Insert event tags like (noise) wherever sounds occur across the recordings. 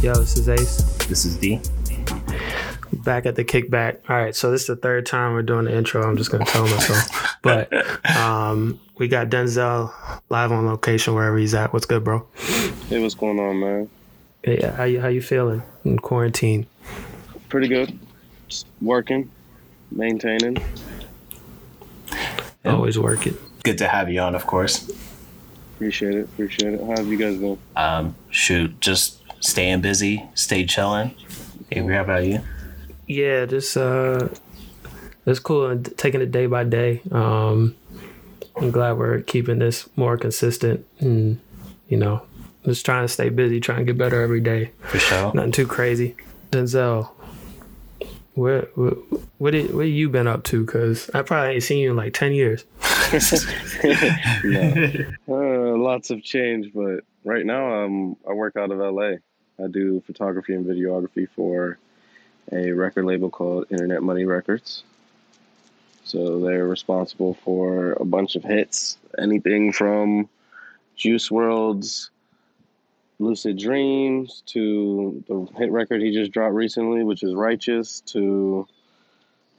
Yo, this is Ace. This is D. Back at the kickback. All right, so this is the third time we're doing the intro. I'm just gonna tell myself, (laughs) but um, we got Denzell live on location wherever he's at. What's good, bro? Hey, what's going on, man? Yeah, how you how you feeling in quarantine? Pretty good. Just working, maintaining. Always working. Good to have you on, of course. Appreciate it. Appreciate it. How have you guys been? Um, shoot, just staying busy, stay chilling. Avery, how about you? Yeah, just uh, it's cool and taking it day by day. Um, I'm glad we're keeping this more consistent, and you know, just trying to stay busy, trying to get better every day. For sure. Nothing too crazy. Denzell, where where what did, what you been up to? Cause I probably ain't seen you in like ten years. (laughs) (laughs) no. uh, lots of change, but right now I'm I work out of LA. I do photography and videography for a record label called Internet Money Records. So they're responsible for a bunch of hits, anything from Juice WRLD's Lucid Dreams to the hit record he just dropped recently, which is Righteous, to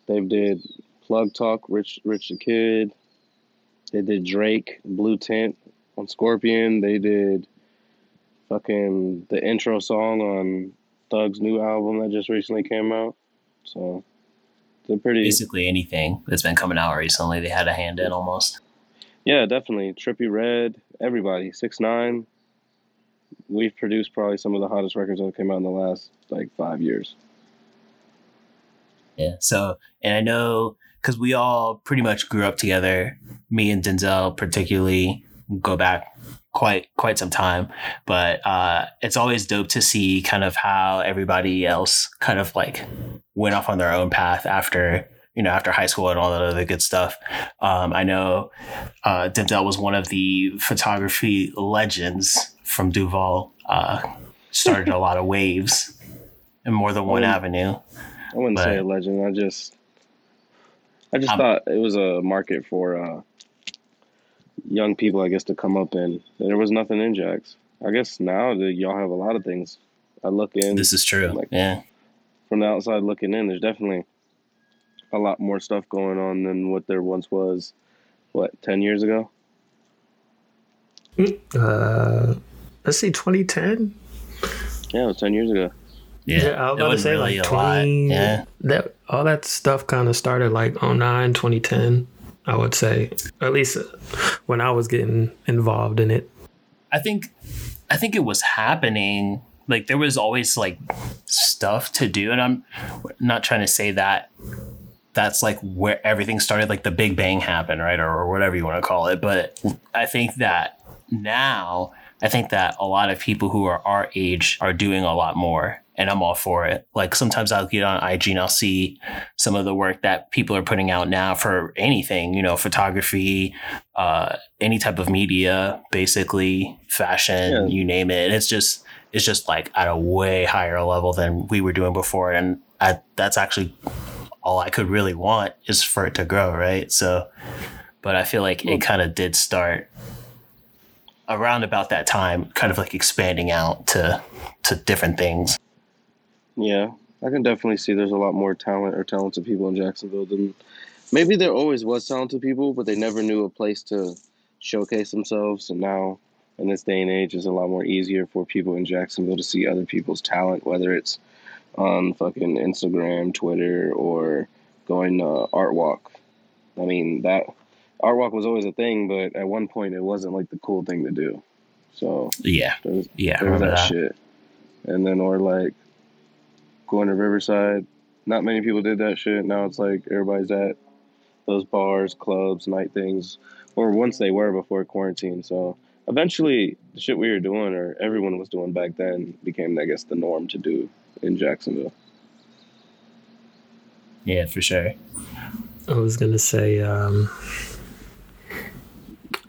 they've did Plug Talk, Rich Rich the Kid. They did Drake, Blue Tint on Scorpion. They did fucking the intro song on Thug's new album that just recently came out. So they're pretty Basically anything that's been coming out recently, they had a hand in almost. Yeah, definitely. Trippie Redd, everybody. Six nine. We've produced probably some of the hottest records that came out in the last like five years. Yeah. So, and I know because we all pretty much grew up together. Me and Denzell, particularly, go back quite quite some time. But uh, it's always dope to see kind of how everybody else kind of like went off on their own path after you know after high school and all that other good stuff. Um, I know uh, Denzell was one of the photography legends from Duval. Uh, started a lot of waves in more than one Oh. avenue. I wouldn't But- say a legend. I just, I just Um, thought it was a market for uh, young people, I guess, to come up in. There was nothing in Jax. I guess now that y'all have a lot of things. I look in This is true. Like- yeah. from the outside looking in. There's definitely a lot more stuff going on than what there once was. What ten years ago? Uh, let's see, 2010. Yeah, it was ten years ago. Yeah. Yeah, I was It about to say really like 20. Yeah. That all that stuff kind of started like 09, 2010. I would say, at least when I was getting involved in it. I think I think it was happening. Like there was always like stuff to do, and I'm not trying to say that that's like where everything started, like the Big Bang happened, right, or, or whatever you want to call it. But I think that now, I think that a lot of people who are our age are doing a lot more, and I'm all for it. Like sometimes I'll get on IG and I'll see some of the work that people are putting out now for anything, you know, photography, uh, any type of media, basically fashion, Yeah. you name it. And It's just it's just like at a way higher level than we were doing before, and I, that's actually all I could really want is for it to grow, right? So, but I feel like it kind of did start around about that time, kind of like expanding out to to different things. Yeah, I can definitely see there's a lot more talent or talented people in Jacksonville than maybe there always was talented people, but they never knew a place to showcase themselves. And now, in this day and age, it's a lot more easier for people in Jacksonville to see other people's talent, whether it's on fucking Instagram, Twitter, or going to Art Walk. I mean, that Art Walk was always a thing, but at one point it wasn't like the cool thing to do. So Yeah, there was, yeah, there was remember that, that. shit. And then or like going to Riverside. Not many people did that shit. Now it's like everybody's at those bars, clubs, night things. Or once they were before quarantine. So eventually the shit we were doing or everyone was doing back then became I guess the norm to do in Jacksonville. Yeah, for sure. I was gonna say, um,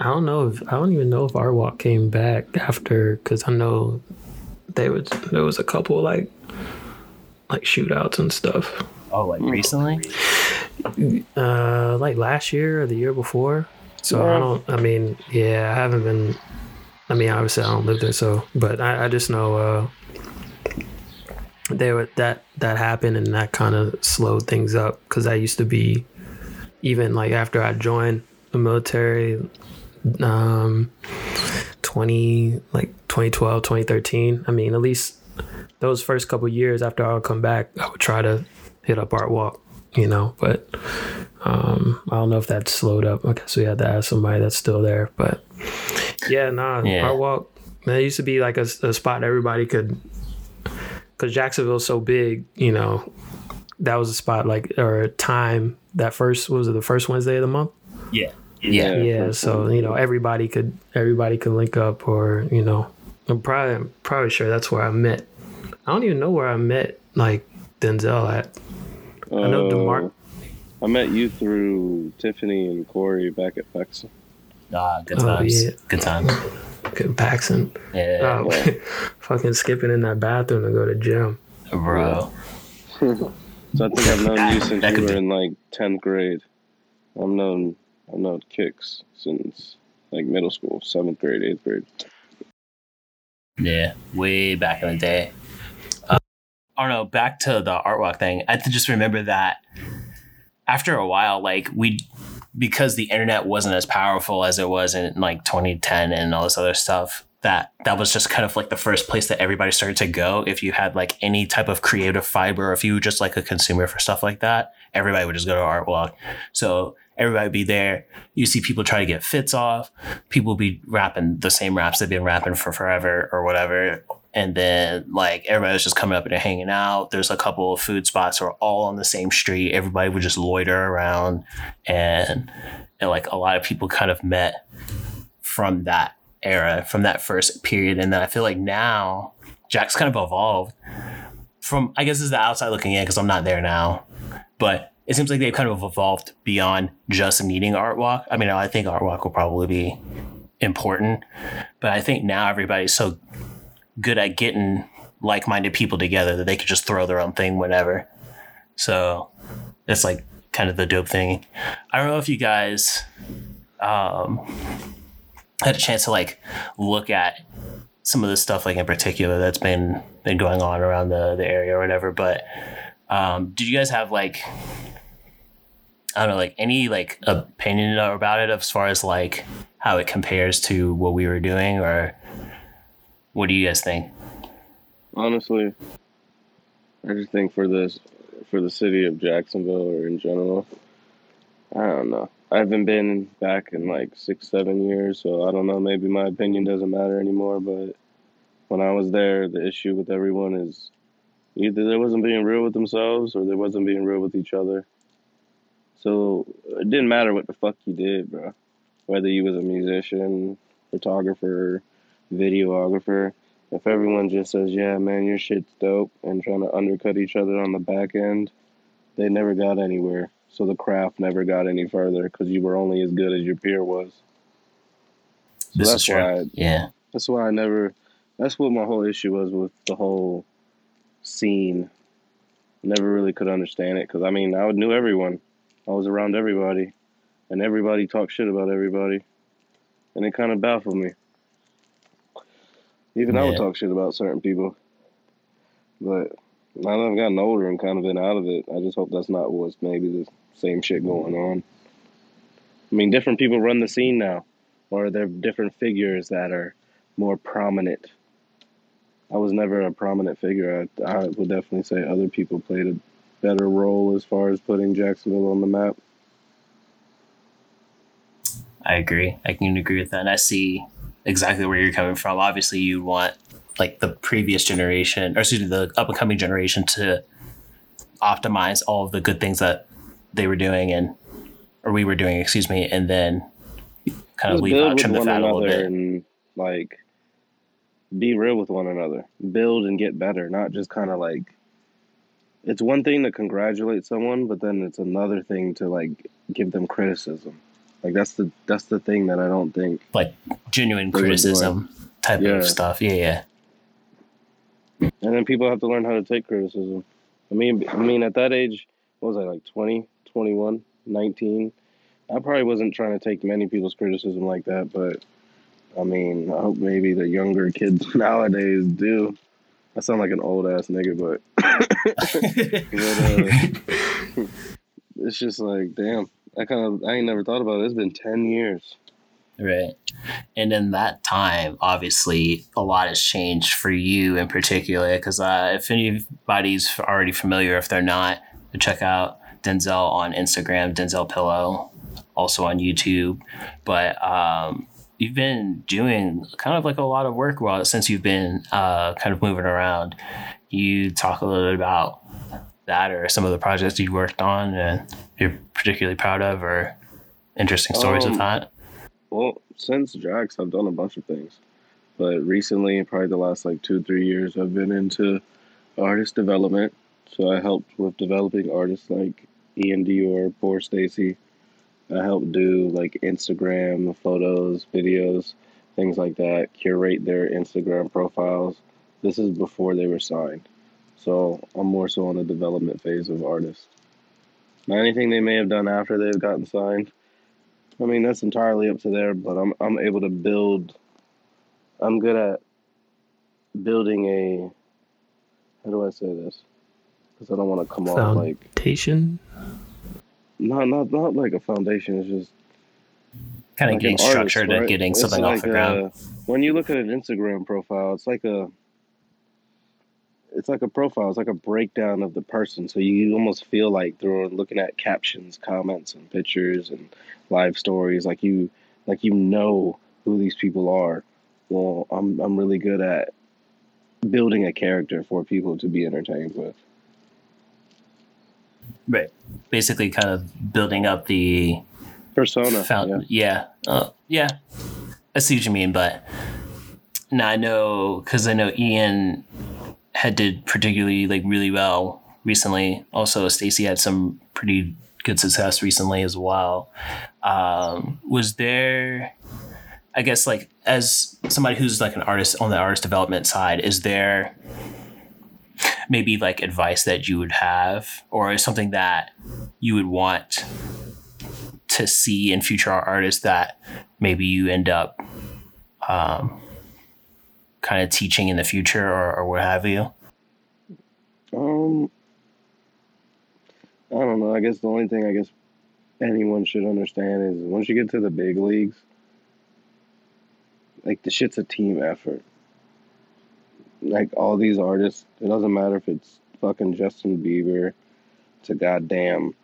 I don't know if I don't even know if art walk came back after because I know they was there was a couple like like shootouts and stuff. Oh, like recently? Uh, like last year or the year before. So Yeah. I don't. I mean, yeah, I haven't been. I mean, obviously I don't live there, so but I, I just know uh, they were that that happened and that kind of slowed things up because I used to be even like after I joined the military um 20 like 2012 2013 i mean at least those first couple years after i would come back i would try to hit up art walk you know but um i don't know if that slowed up i guess we had to ask somebody that's still there but yeah nah Yeah. art walk it used to be like a, a spot everybody could because jacksonville's so big you know that was a spot like or a time that first was it the first wednesday of the month Yeah. Yeah. Yeah, yeah so sure. you know everybody could everybody could link up or you know i'm probably I'm probably sure that's where i met i don't even know where i met like denzell at I know Uh, DeMar- I met you through Tiffany and Corey back at Paxon. Ah, good Oh, times. yeah. Good times. Good Paxon. Yeah, Oh, (laughs) fucking skipping in that bathroom to go to gym bro. (laughs) So I think I've known you since you were be- in like tenth grade. I've known I've known Kicks since like middle school, seventh grade, eighth grade. Yeah, way back in the day. Uh, I don't know. Back to the art walk thing. I just remember that after a while, like we, because the internet wasn't as powerful as it was in like 2010 and all this other stuff. That that was just kind of like the first place that everybody started to go. If you had like any type of creative fiber, if you were just like a consumer for stuff like that, everybody would just go to art walk. So everybody would be there. You see people try to get fits off. People be rapping the same raps they've been rapping for forever or whatever. And then like everybody was just coming up and hanging out. There's a couple of food spots that were all on the same street. Everybody would just loiter around and and like a lot of people kind of met from that era, from that first period. And then I feel like now Jack's kind of evolved from I guess this is the outside looking in because I'm not there now. But it seems like they've kind of evolved beyond just needing art walk. I mean, I think art walk will probably be important, but I think now everybody's so good at getting like-minded people together that they could just throw their own thing whenever. So it's like kind of the dope thing. I don't know if you guys um, had a chance to like look at some of the stuff like in particular that's been been going on around the the area or whatever, but um, did you guys have like I don't know, like any like opinion about it as far as like how it compares to what we were doing, or what do you guys think? Honestly, I just think for this for the city of Jacksonville or in general, I don't know. I haven't been back in like six, seven years, so I don't know. Maybe my opinion doesn't matter anymore. But when I was there, the issue with everyone is either they wasn't being real with themselves or they wasn't being real with each other. So it didn't matter what the fuck you did, bro. Whether you was a musician, photographer, videographer. If everyone just says, "Yeah, man, your shit's dope," and trying to undercut each other on the back end, they never got anywhere. So the craft never got any further because you were only as good as your peer was. So This that's is true. why. I, Yeah, that's why I never. That's what my whole issue was with the whole scene. Never really could understand it because I mean I knew everyone. I was around everybody, and everybody talked shit about everybody, and it kind of baffled me. Even I would talk shit about certain people, but now that I've gotten older and kind of been out of it, I just hope that's not what's maybe the same shit going on. I mean, different people run the scene now, or they're different figures that are more prominent. I was never a prominent figure. I, I would definitely say other people played a better role as far as putting Jacksonville on the map. I agree. I can agree with that. And I see exactly where you're coming from. Obviously, you want like the previous generation, or excuse me, the up and coming generation to optimize all of the good things that they were doing and or we were doing, excuse me, and then kind of Just leave out, trim the fat a little bit. and like be real with one another. Build and get better, not just kind of like. It's one thing to congratulate someone, but then it's another thing to like give them criticism. Like that's the that's the thing that I don't think. Like genuine criticism type Yeah. of stuff. Yeah, yeah. And then people have to learn how to take criticism. I mean, I mean, at that age, what was I like 20, 21, 19? I probably wasn't trying to take many people's criticism like that, but I mean, I hope maybe the younger kids (laughs) nowadays do. I sound like an old ass nigga, but, but (laughs) uh, (laughs) it's just like, damn. I kind of I ain't never thought about it. It's been ten years. Right. And in that time, obviously, a lot has changed for you in particular. Because uh, if anybody's already familiar, if they're not, check out Denzell on Instagram, Denzell Pillow, also on YouTube. But um, you've been doing kind of like a lot of work while since you've been uh, kind of moving around. You talk a little bit about that or some of the projects you worked on and you're particularly proud of or interesting stories um, with that? Well, since Jax, I've done a bunch of things. But recently, probably the last like two, three years, I've been into artist development. So I helped with developing artists like Iann Dior, Poor Stacy. I help do like Instagram photos, videos, things like that, curate their Instagram profiles. This is before they were signed. So I'm more so on the development phase of artists. Now, anything they may have done after they've gotten signed, I mean that's entirely up to them. But I'm I'm able to build. I'm good at building a. How do I say this? Because I don't want to come off like foundation. No, not not like a foundation. It's just kind of like getting structured right? and getting it's something like off the ground. When you look at an Instagram profile, it's like a it's like a profile. It's like a breakdown of the person. So you almost feel like they're looking at captions, comments, and pictures and live stories. Like you, like you know who these people are. Well, I'm I'm really good at building a character for people to be entertained with. Right. Basically, kind of building up the persona. Found, yeah. Yeah. Uh, yeah. I see what you mean, but now I know because I know Iann had did particularly like really well recently. Also, Stacy had some pretty good success recently as well. Um, was there, I guess, like as somebody who's like an artist on the artist development side, is there maybe like advice that you would have, or something that you would want to see in future artists that maybe you end up um, kind of teaching in the future or, or what have you? Um, I don't know. I guess the only thing I guess anyone should understand is once you get to the big leagues, like the shit's a team effort. Like all these artists, it doesn't matter if it's fucking Justin Bieber to goddamn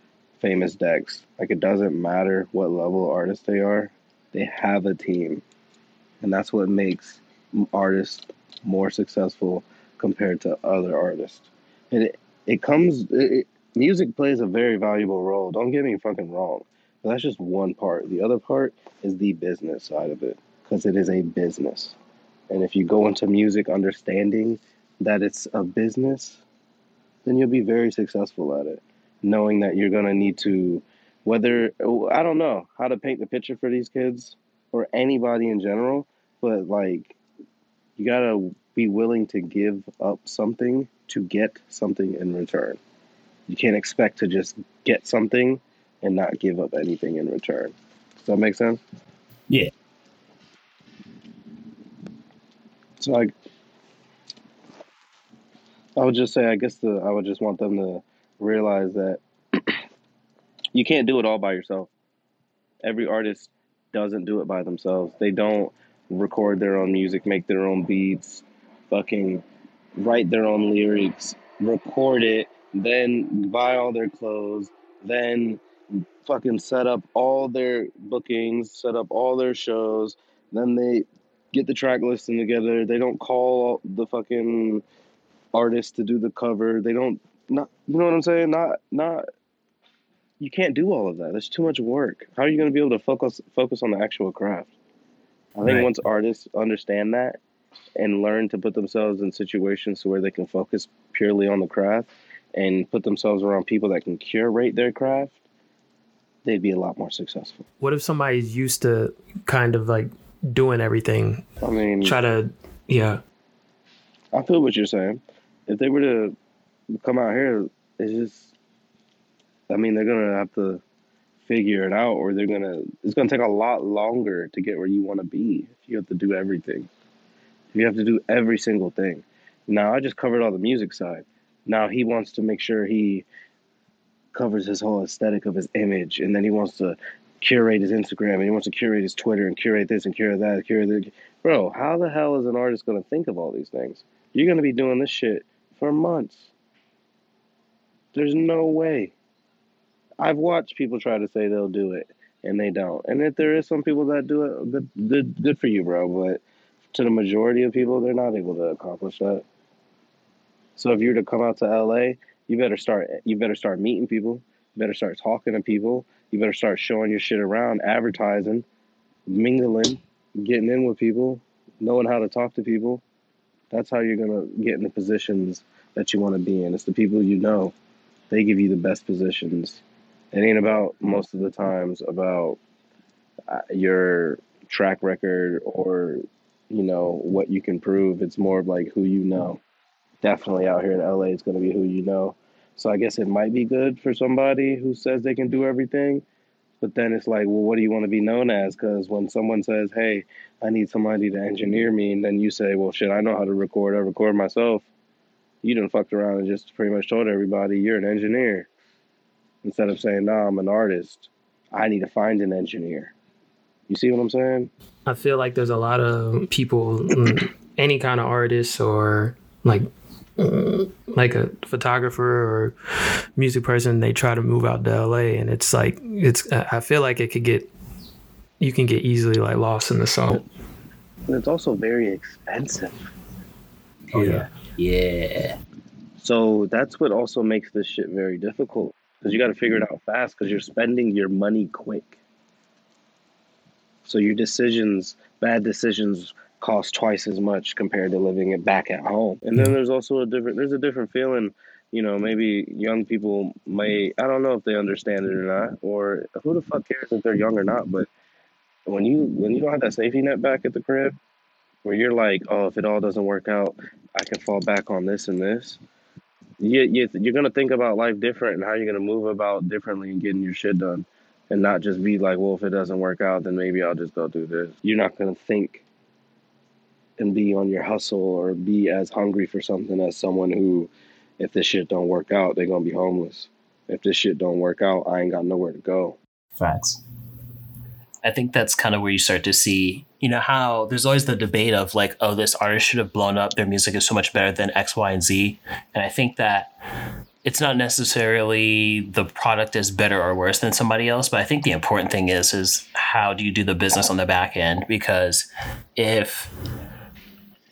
famous Dex. Like it doesn't matter what level artist they are, they have a team. And that's what makes artists more successful compared to other artists. And it, it comes, it, music plays a very valuable role. Don't get me fucking wrong. But that's just one part. The other part is the business side of it because it is a business. And if you go into music understanding that it's a business, then you'll be very successful at it. Knowing that you're going to need to, whether, I don't know how to paint the picture for these kids or anybody in general, but like, you got to be willing to give up something to get something in return. You can't expect to just get something and not give up anything in return. Does that make sense? Yeah. So I, I would just say, I guess the I would just want them to realize that (clears throat) you can't do it all by yourself. Every artist doesn't do it by themselves. They don't record their own music, make their own beats, fucking write their own lyrics, record it, then buy all their clothes, then fucking set up all their bookings, set up all their shows, then they get the track listing together. They don't call the fucking artist to do the cover. They don't not you know what I'm saying? Not not you can't do all of that. There's too much work. How are you going to be able to focus focus on the actual craft? I think right. once artists understand that and learn to put themselves in situations where they can focus purely on the craft and put themselves around people that can curate their craft, they'd be a lot more successful. What if somebody's used to kind of like doing everything? I mean, try to, yeah. I feel what you're saying. If they were to come out here, it's just, I mean, they're going to have to figure it out or they're going to, it's going to take a lot longer to get where you want to be if you have to do everything. You have to do every single thing. Now I just covered all the music side. Now he wants to make sure he covers his whole aesthetic of his image, and then he wants to curate his Instagram, and he wants to curate his Twitter, and curate this and curate that, and curate that. Bro, how the hell is an artist going to think of all these things? You're going to be doing this shit for months. There's no way. I've watched people try to say they'll do it, and they don't. And if there is some people that do it, good, good, good for you, bro. But to the majority of people, they're not able to accomplish that. So if you're to come out to LA, you better start. You better start meeting people. You better start talking to people. You better start showing your shit around, advertising, mingling, getting in with people, knowing how to talk to people. That's how you're gonna get in the positions that you want to be in. It's the people you know. They give you the best positions. It ain't about most of the times about uh, your track record or you know what you can prove. It's more of like who you know. Definitely out here in LA, it's going to be who you know. So I guess it might be good for somebody who says they can do everything, but then it's like, well, what do you want to be known as? Because when someone says, "Hey, I need somebody to engineer me," and then you say, "Well, shit, I know how to record. I record myself." You done fucked around and just pretty much told everybody you're an engineer instead of saying, "Nah, I'm an artist. I need to find an engineer." You see what I'm saying? I feel like there's a lot of people, mm, any kind of artists or like Uh, like a photographer or music person, they try to move out to LA, and it's like it's. I feel like it could get you can get easily like lost in the salt. And it's also very expensive. Oh yeah. Yeah. So that's what also makes this shit very difficult because you got to figure it out fast because you're spending your money quick. So your decisions, bad decisions, cost twice as much compared to living it back at home. And then mm-hmm. there's also a different there's a different feeling. You know, maybe young people may I don't know if they understand it or not, or who the fuck cares if they're young or not. But when you when you don't have that safety net back at the crib, where you're like, oh, if it all doesn't work out, I can fall back on this and this. You, you, you're gonna think about life different and how you're gonna move about differently and getting your shit done and not just be like, well, if it doesn't work out, then maybe I'll just go do this. You're not going to think and be on your hustle or be as hungry for something as someone who, if this shit don't work out, they're going to be homeless. If this shit don't work out, I ain't got nowhere to go. Facts. I think that's kind of where you start to see, you know, how there's always the debate of like, oh, this artist should have blown up. Their music is so much better than X, Y, and Z. And I think that it's not necessarily the product is better or worse than somebody else, but I think the important thing is is how do you do the business on the back end? Because if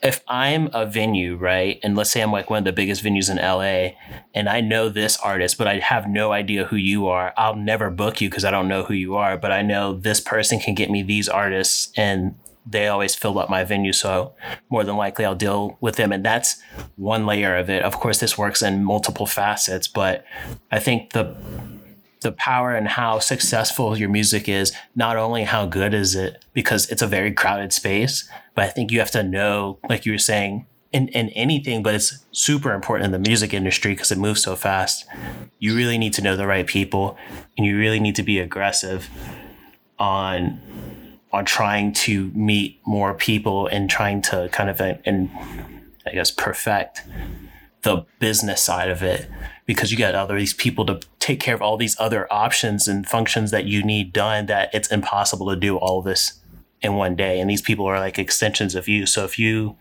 if I'm a venue, right, and let's say I'm like one of the biggest venues in LA, and I know this artist, but I have no idea who you are, I'll never book you because I don't know who you are. But I know this person can get me these artists, and they always fill up my venue. So more than likely I'll deal with them. And that's one layer of it. Of course, this works in multiple facets, but I think the the power and how successful your music is, not only how good is it, because it's a very crowded space, but I think you have to know, like you were saying, in, in anything, but it's super important in the music industry because it moves so fast. You really need to know the right people and you really need to be aggressive on on trying to meet more people and trying to kind of uh, and I guess perfect the business side of it because you got other these people to take care of all these other options and functions that you need done that it's impossible to do all this in one day and these people are like extensions of you so if you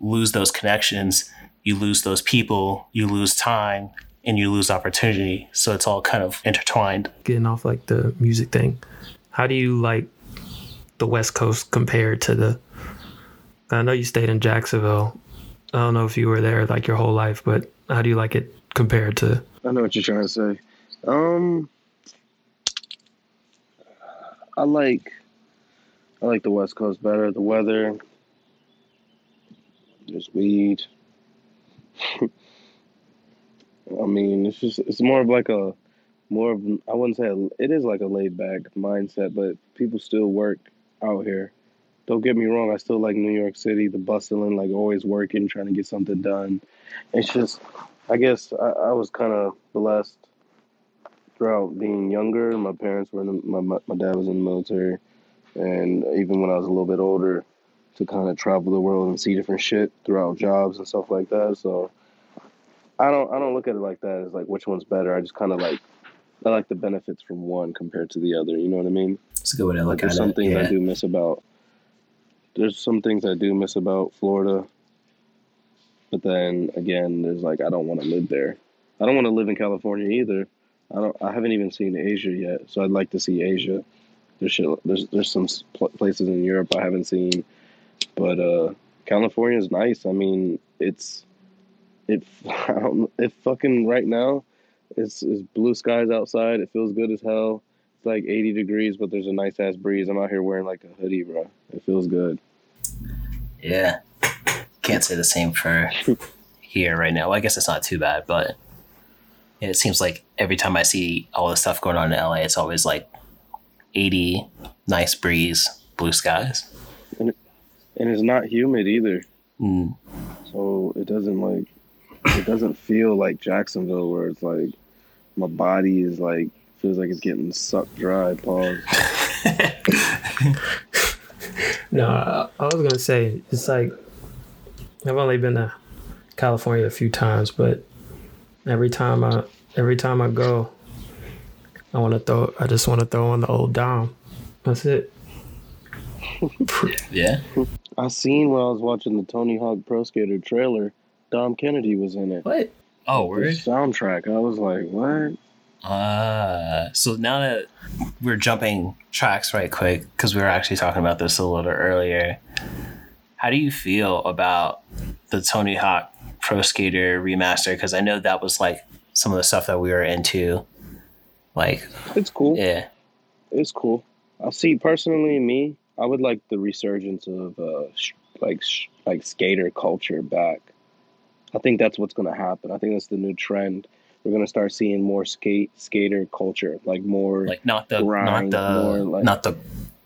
lose those connections you lose those people you lose time and you lose opportunity so it's all kind of intertwined getting off like the music thing how do you like the West Coast compared to the. I know you stayed in Jacksonville. I don't know if you were there like your whole life, but how do you like it compared to? I know what you're trying to say. Um, I like, I like the West Coast better. The weather, there's weed. (laughs) I mean, it's just it's more of like a more of I wouldn't say a, it is like a laid back mindset, but people still work out here. Don't get me wrong, I still like New York City, the bustling, like always working, trying to get something done. It's just, I guess I, I was kind of blessed throughout being younger. My parents were in the, my, my dad was in the military, and even when I was a little bit older, to kind of travel the world and see different shit throughout jobs and stuff like that. So I don't I don't look at it like that as like which one's better. I just kind of like I like the benefits from one compared to the other. You know what I mean? It's a good way to look Like, at some it. things yeah. I do miss about. There's some things I do miss about Florida, but then again, there's like I don't want to live there. I don't want to live in California either. I don't. I haven't even seen Asia yet, so I'd like to see Asia. There's there's there's some places in Europe I haven't seen, but uh, California is nice. I mean, it's it. (laughs) It fucking right now, it's it's blue skies outside. It feels good as hell. It's like 80 degrees, but there's a nice ass breeze. I'm out here wearing like a hoodie, bro. It feels good. Yeah. Can't say the same for (laughs) here right now. Well, I guess it's not too bad, but it seems like every time I see all this stuff going on in LA, it's always like 80, nice breeze, blue skies. And it's not humid either. Mm. So it doesn't like it doesn't feel like Jacksonville where it's like my body is like feels like it's getting sucked dry. Pause. (laughs) No, I, I was gonna say it's like I've only been to California a few times, but every time I every time I go, I want to throw. I just want to throw on the old Dom. That's it. (laughs) Yeah. I seen when I was watching the Tony Hawk Pro Skater trailer, Dom Kennedy was in it. What? Oh, The word. soundtrack. I was like, what? Uh, so now that we're jumping tracks right quick, because we were actually talking about this a little earlier, how do you feel about the Tony Hawk Pro Skater remaster? Because I know that was like some of the stuff that we were into. Like, It's cool. yeah. It's cool. I see personally me. I would like the resurgence of uh, sh- like sh- like skater culture back. I think that's what's gonna happen. I think that's the new trend. We're gonna start seeing more skate skater culture, like more Like not the Grind, not the like- not the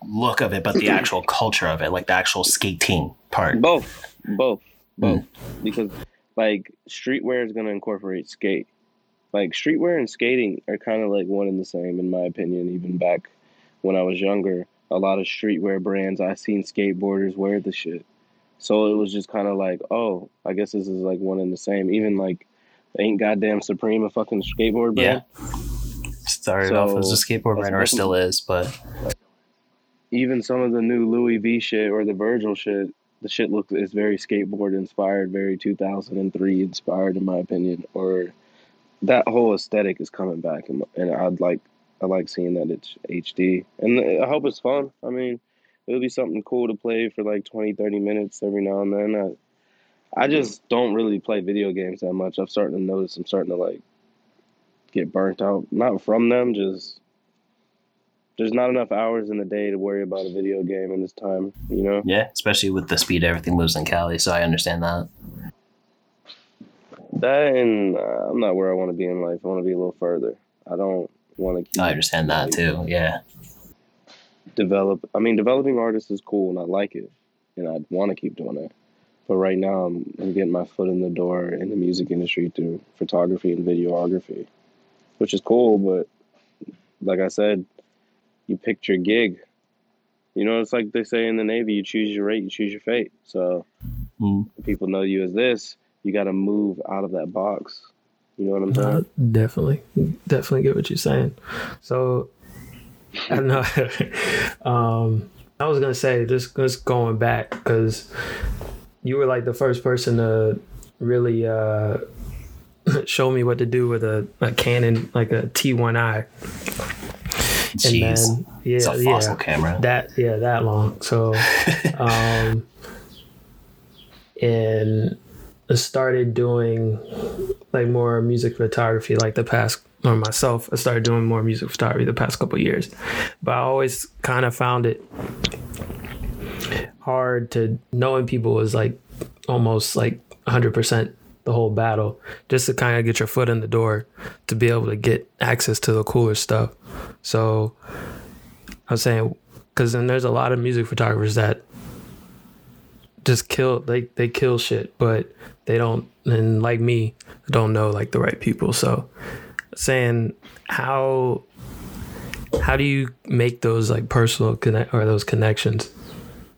look of it, but the actual (clears throat) culture of it, like the actual skating part. both, both, mm. both. Because like streetwear is gonna incorporate skate. Like streetwear and skating are kind of like one and the same, in my opinion. Even back when I was younger, a lot of streetwear brands I seen skateboarders wear the shit. So it was just kind of like, oh, I guess this is like one and the same. Even like, ain't goddamn Supreme a fucking skateboard brand? Started off as a So, skateboard brand, or still is, but Even some of the new Louis V shit or the Virgil shit, the shit looks is very skateboard inspired, very 2003 inspired, in my opinion. Or that whole aesthetic is coming back, and, and I'd like I like seeing that it's HD, and I hope it's fun. I mean, it'll be something cool to play for like 20, 30 minutes every now and then. I, I just don't really play video games that much. I'm starting to notice I'm starting to like get burnt out, not from them, just there's not enough hours in the day to worry about a video game in this time, you know? yeah, especially with the speed everything moves in Cali, so I understand that. That and uh, I'm not where I want to be in life. I want to be a little further. I don't want to I understand that too. Yeah. develop. I mean, developing artists is cool and I like it, and I'd want to keep doing it. But right now, I'm, I'm getting my foot in the door in the music industry through photography and videography, which is cool. But like I said, you picked your gig. You know, it's like they say in the Navy: you choose your rate, you choose your fate. So Mm. people know you as this, you got to move out of that box. You know what I'm saying? Uh, definitely, definitely get what you're saying. So, I don't know. (laughs) um, I was gonna say just just going back because you were like the first person to really uh, (laughs) show me what to do with a, a Canon, like a T1i. And Jeez. then yeah, it's a fossil yeah, camera. that yeah that long. So, (laughs) um, and I started doing like more music photography like the past or myself i started doing more music photography the past couple years but i always kind of found it hard to knowing people is like almost like 100% the whole battle. Just to kind of get your foot in the door to be able to get access to the cooler stuff. So i'm saying because then there's a lot of music photographers that just kill they they kill shit but they don't and like me don't know like the right people. So saying how how do you make those like personal connect or those connections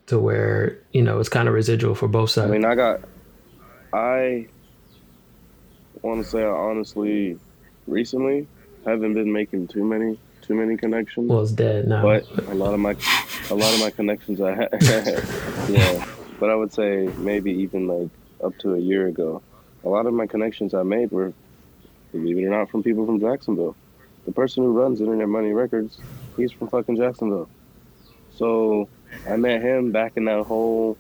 to where you know it's kind of residual for both sides. I mean, I got, I want to say I honestly, recently haven't been making too many too many connections. well, it's dead now. but a lot of my a lot of my connections I had, (laughs) yeah. But I would say maybe even like up to a year ago, a lot of my connections I made were, believe it or not, from people from Jacksonville. The person who runs Internet Money Records, he's from fucking Jacksonville. So I met him back in that whole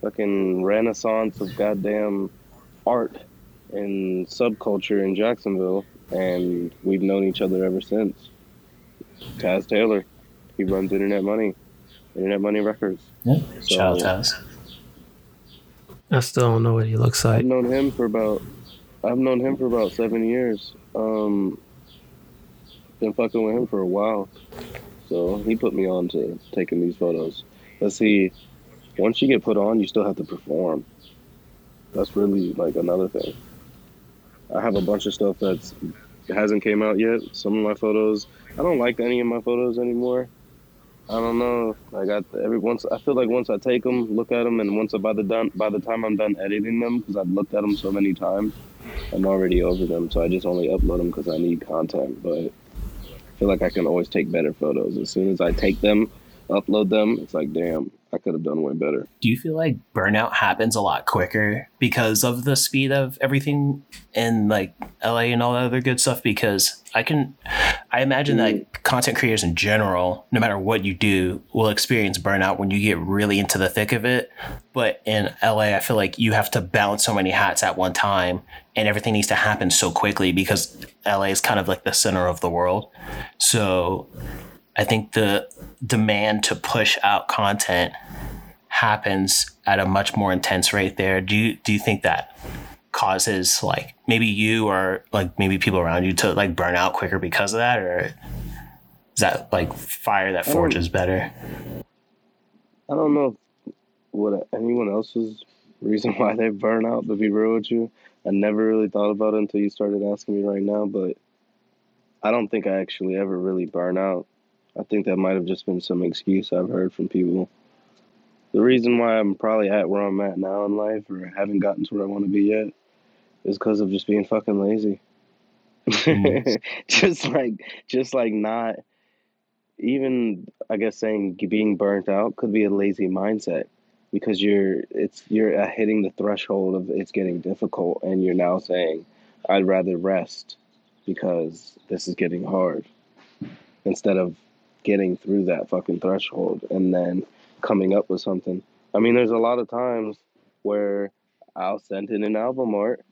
fucking renaissance of goddamn art and subculture in Jacksonville, and we've known each other ever since. Taz Taylor, he runs Internet Money, Internet Money Records. Yeah. So- Shout out Taz. I still don't know what he looks like. I've known him for about I've known him for about seven years. Um, been fucking with him for a while, so he put me on to taking these photos. Let's see, once you get put on, you still have to perform. That's really like another thing. I have a bunch of stuff that's hasn't came out yet. Some of my photos, I don't like any of my photos anymore. I don't know. I got every once. I feel like once I take them, look at them, and once I, by the done by the time I'm done editing them, because I've looked at them so many times, I'm already over them. So I just only upload them because I need content. But feel like I can always take better photos. As soon as I take them, upload them, it's like, damn, I could have done way better. Do you feel like burnout happens a lot quicker because of the speed of everything in like LA and all that other good stuff? Because I can, I imagine that mm. content creators in general, no matter what you do, will experience burnout when you get really into the thick of it. But in LA, I feel like you have to balance so many hats at one time and everything needs to happen so quickly because LA is kind of like the center of the world. So I think the demand to push out content happens at a much more intense rate there. Do you do you think that causes like maybe you or like maybe people around you to like burn out quicker because of that or is that like fire that forges better? I don't know what anyone else's reason why they burn out. To be real with you, I never really thought about it until you started asking me right now. But I don't think I actually ever really burn out. I think that might have just been some excuse I've heard from people. The reason why I'm probably at where I'm at now in life, or haven't gotten to where I want to be yet, is because of just being fucking lazy. Mm. (laughs) just like, just like not even I guess saying being burnt out could be a lazy mindset because you're it's you're hitting the threshold of it's getting difficult and you're now saying I'd rather rest because this is getting hard instead of getting through that fucking threshold and then coming up with something. I mean, there's a lot of times where I'll send in an album art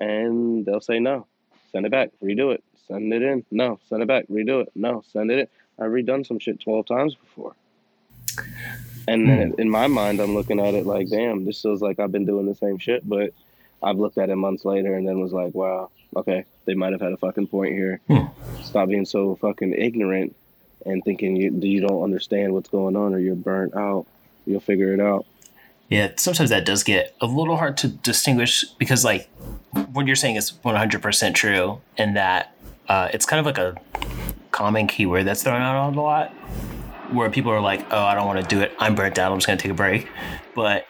and they'll say no, send it back, redo it, send it in, no, send it back, redo it, no, send it in. I've redone some shit 12 times before. And then in my mind, I'm looking at it like, damn, this feels like I've been doing the same shit. But I've looked at it months later and then was like, wow, okay, they might have had a fucking point here. Hmm. Stop being so fucking ignorant and thinking you, you don't understand what's going on or you're burnt out. You'll figure it out. Yeah, sometimes that does get a little hard to distinguish because, like, what you're saying is 100% true, and that uh, it's kind of like a common keyword that's thrown out a lot where people are like, oh, I don't want to do it. I'm burnt out. I'm just going to take a break. But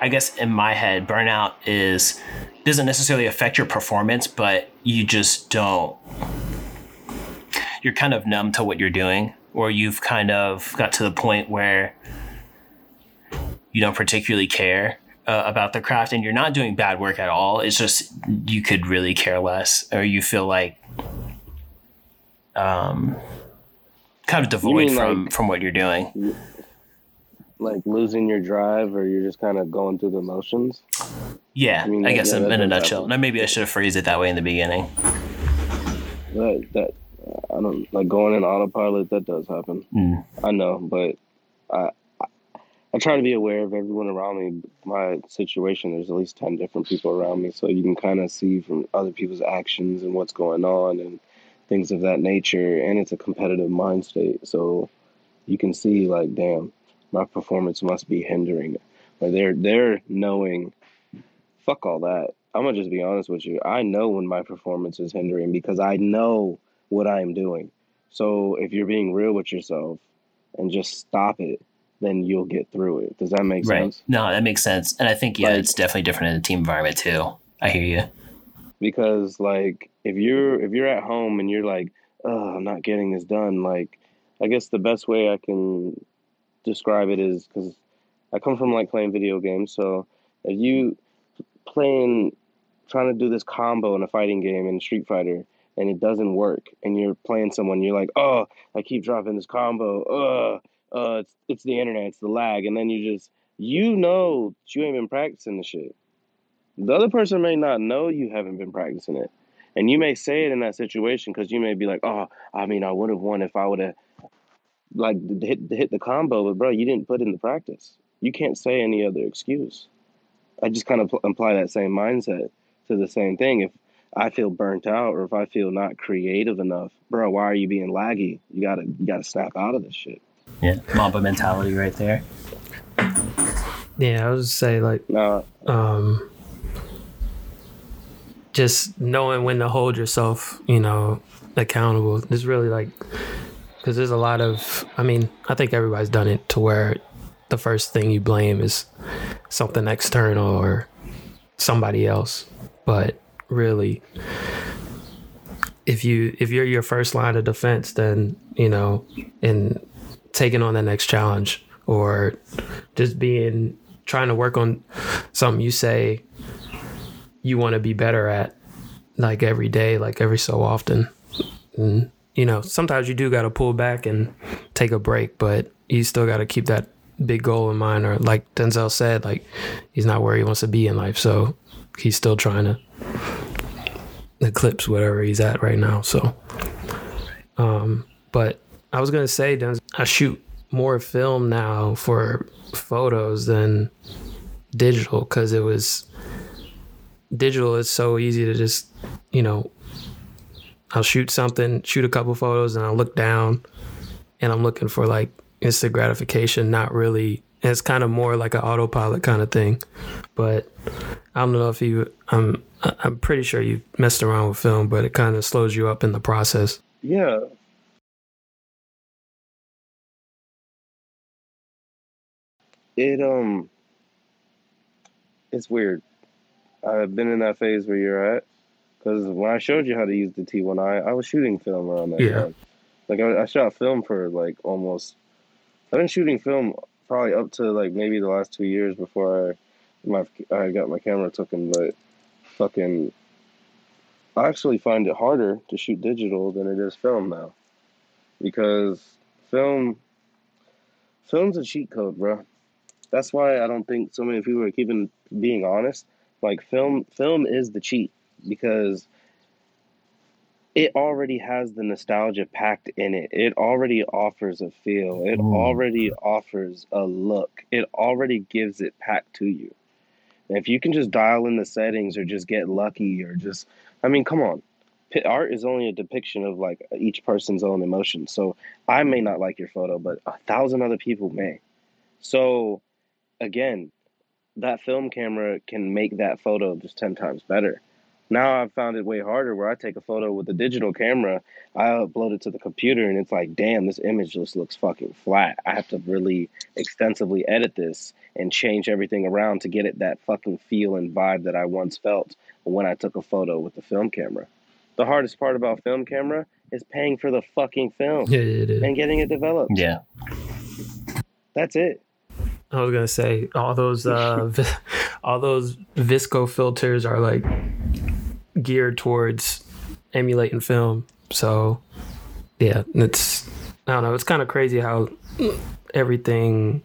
I guess in my head, burnout is doesn't necessarily affect your performance, but you just don't. You're kind of numb to what you're doing, or you've kind of got to the point where you don't particularly care uh, about the craft and you're not doing bad work at all. It's just you could really care less, or you feel like um, kind of devoid from like- from what you're doing. Like losing your drive or you're just kind of going through the motions. Yeah, I, I mean, yeah, guess yeah, in, in a nutshell. Now maybe I should have phrased it that way in the beginning. That, that, I don't, like going in autopilot, that does happen. Mm. I know, but I, I I try to be aware of everyone around me. My situation, there's at least ten different people around me, so you can kind of see from other people's actions and what's going on and things of that nature. And it's a competitive mind state, so you can see like, damn, my performance must be hindering. Like they're they're knowing, fuck all that. I'm gonna just be honest with you. I know when my performance is hindering because I know what I'm doing. So if you're being real with yourself and just stop it then you'll get through it. Does that make right. sense? No, that makes sense. And I think yeah, Like- it's definitely different in a team environment too. I hear you. because like if you're if you're at home and you're like oh i'm not getting this done like i guess the best way i can describe it is because i come from like playing video games so if you playing trying to do this combo in a fighting game in street fighter and it doesn't work and you're playing someone you're like oh i keep dropping this combo uh uh it's, it's the internet it's the lag and then you just you know you ain't been practicing the shit the other person may not know you haven't been practicing it. And you may say it in that situation because you may be like, oh, I mean, I would have won if I would have like hit, hit the combo, but bro, you didn't put in the practice. You can't say any other excuse. I just kind of pl- apply that same mindset to the same thing. If I feel burnt out or if I feel not creative enough, bro, why are you being laggy? You gotta you gotta snap out of this shit. Yeah, Mamba mentality right there. Yeah, I would say like Now, um just knowing when to hold yourself, you know, accountable. It's really like because there's a lot of. I mean, I think everybody's done it to where the first thing you blame is something external or somebody else, but really. If you if you're your first line of defense, then you know, in taking on the next challenge or just being trying to work on something you say you want to be better at like every day like every so often and you know sometimes you do got to pull back and take a break but you still got to keep that big goal in mind or like denzell said like he's not where he wants to be in life so he's still trying to eclipse whatever he's at right now so. Um but i was gonna say i shoot more film now for photos than digital because it was digital is so easy to just you know i'll shoot something shoot a couple photos and i'll look down and i'm looking for like instant gratification not really it's kind of more like an autopilot kind of thing but i don't know if you i'm i'm pretty sure you messed around with film but it kind of slows you up in the process yeah. It um it's weird. I've been in that phase where you're at because when I showed you how to use the T1i, I was shooting film around that Yeah. time. Like I, I shot film for like almost. I've been shooting film probably up to like maybe the last two years before I my I got my camera taken, but fucking. I actually find it harder to shoot digital than it is film now, because film. Film's a cheat code, bro. That's why I don't think so many people are keeping being honest. Like film, film is the cheat because it already has the nostalgia packed in it. It already offers a feel. It Mm. already offers a look. It already gives it packed to you. If you can just dial in the settings or just get lucky or just, I mean, come on. Art is only a depiction of like each person's own emotions. So I may not like your photo, but a thousand other people may. So again, that film camera can make that photo just 10 times better. Now I've found it way harder where I take a photo with a digital camera, I upload it to the computer, and it's like, damn, this image just looks fucking flat. I have to really extensively edit this and change everything around to get it that fucking feel and vibe that I once felt when I took a photo with the film camera. The hardest part about film camera is paying for the fucking film yeah it is and getting it developed. Yeah. That's it. I was gonna say all those uh, (laughs) all those VSCO filters are like geared towards emulating film. So yeah, it's I don't know. It's kind of crazy how everything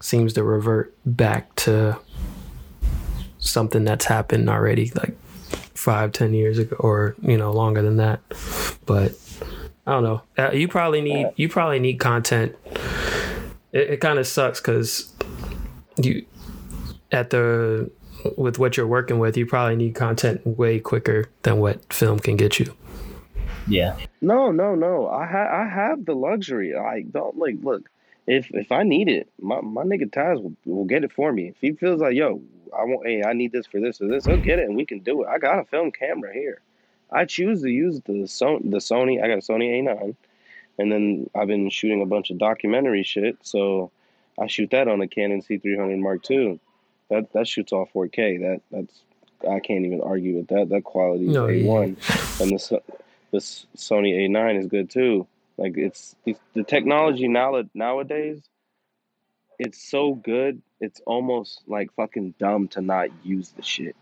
seems to revert back to something that's happened already, like five, ten years ago, or you know, longer than that. But I don't know. Uh, you probably need you probably need content. It, it kind of sucks because you at the with what you're working with, you probably need content way quicker than what film can get you. Yeah. No, no, no. I ha- I have the luxury. I don't like look. If if I need it, my, my nigga Taz will, will get it for me. If he feels like, yo, I want hey, I need this for this or this, he'll get it and we can do it. I got a film camera here. I choose to use the Sony the Sony I got a Sony A nine and then I've been shooting a bunch of documentary shit. So I shoot that on a Canon C300 Mark II. That that shoots all 4K. That that's I can't even argue with that. That quality is No, A1, yeah. and this this Sony A9 is good too. Like it's the, the technology now nowadays. It's so good. It's almost like fucking dumb to not use the shit.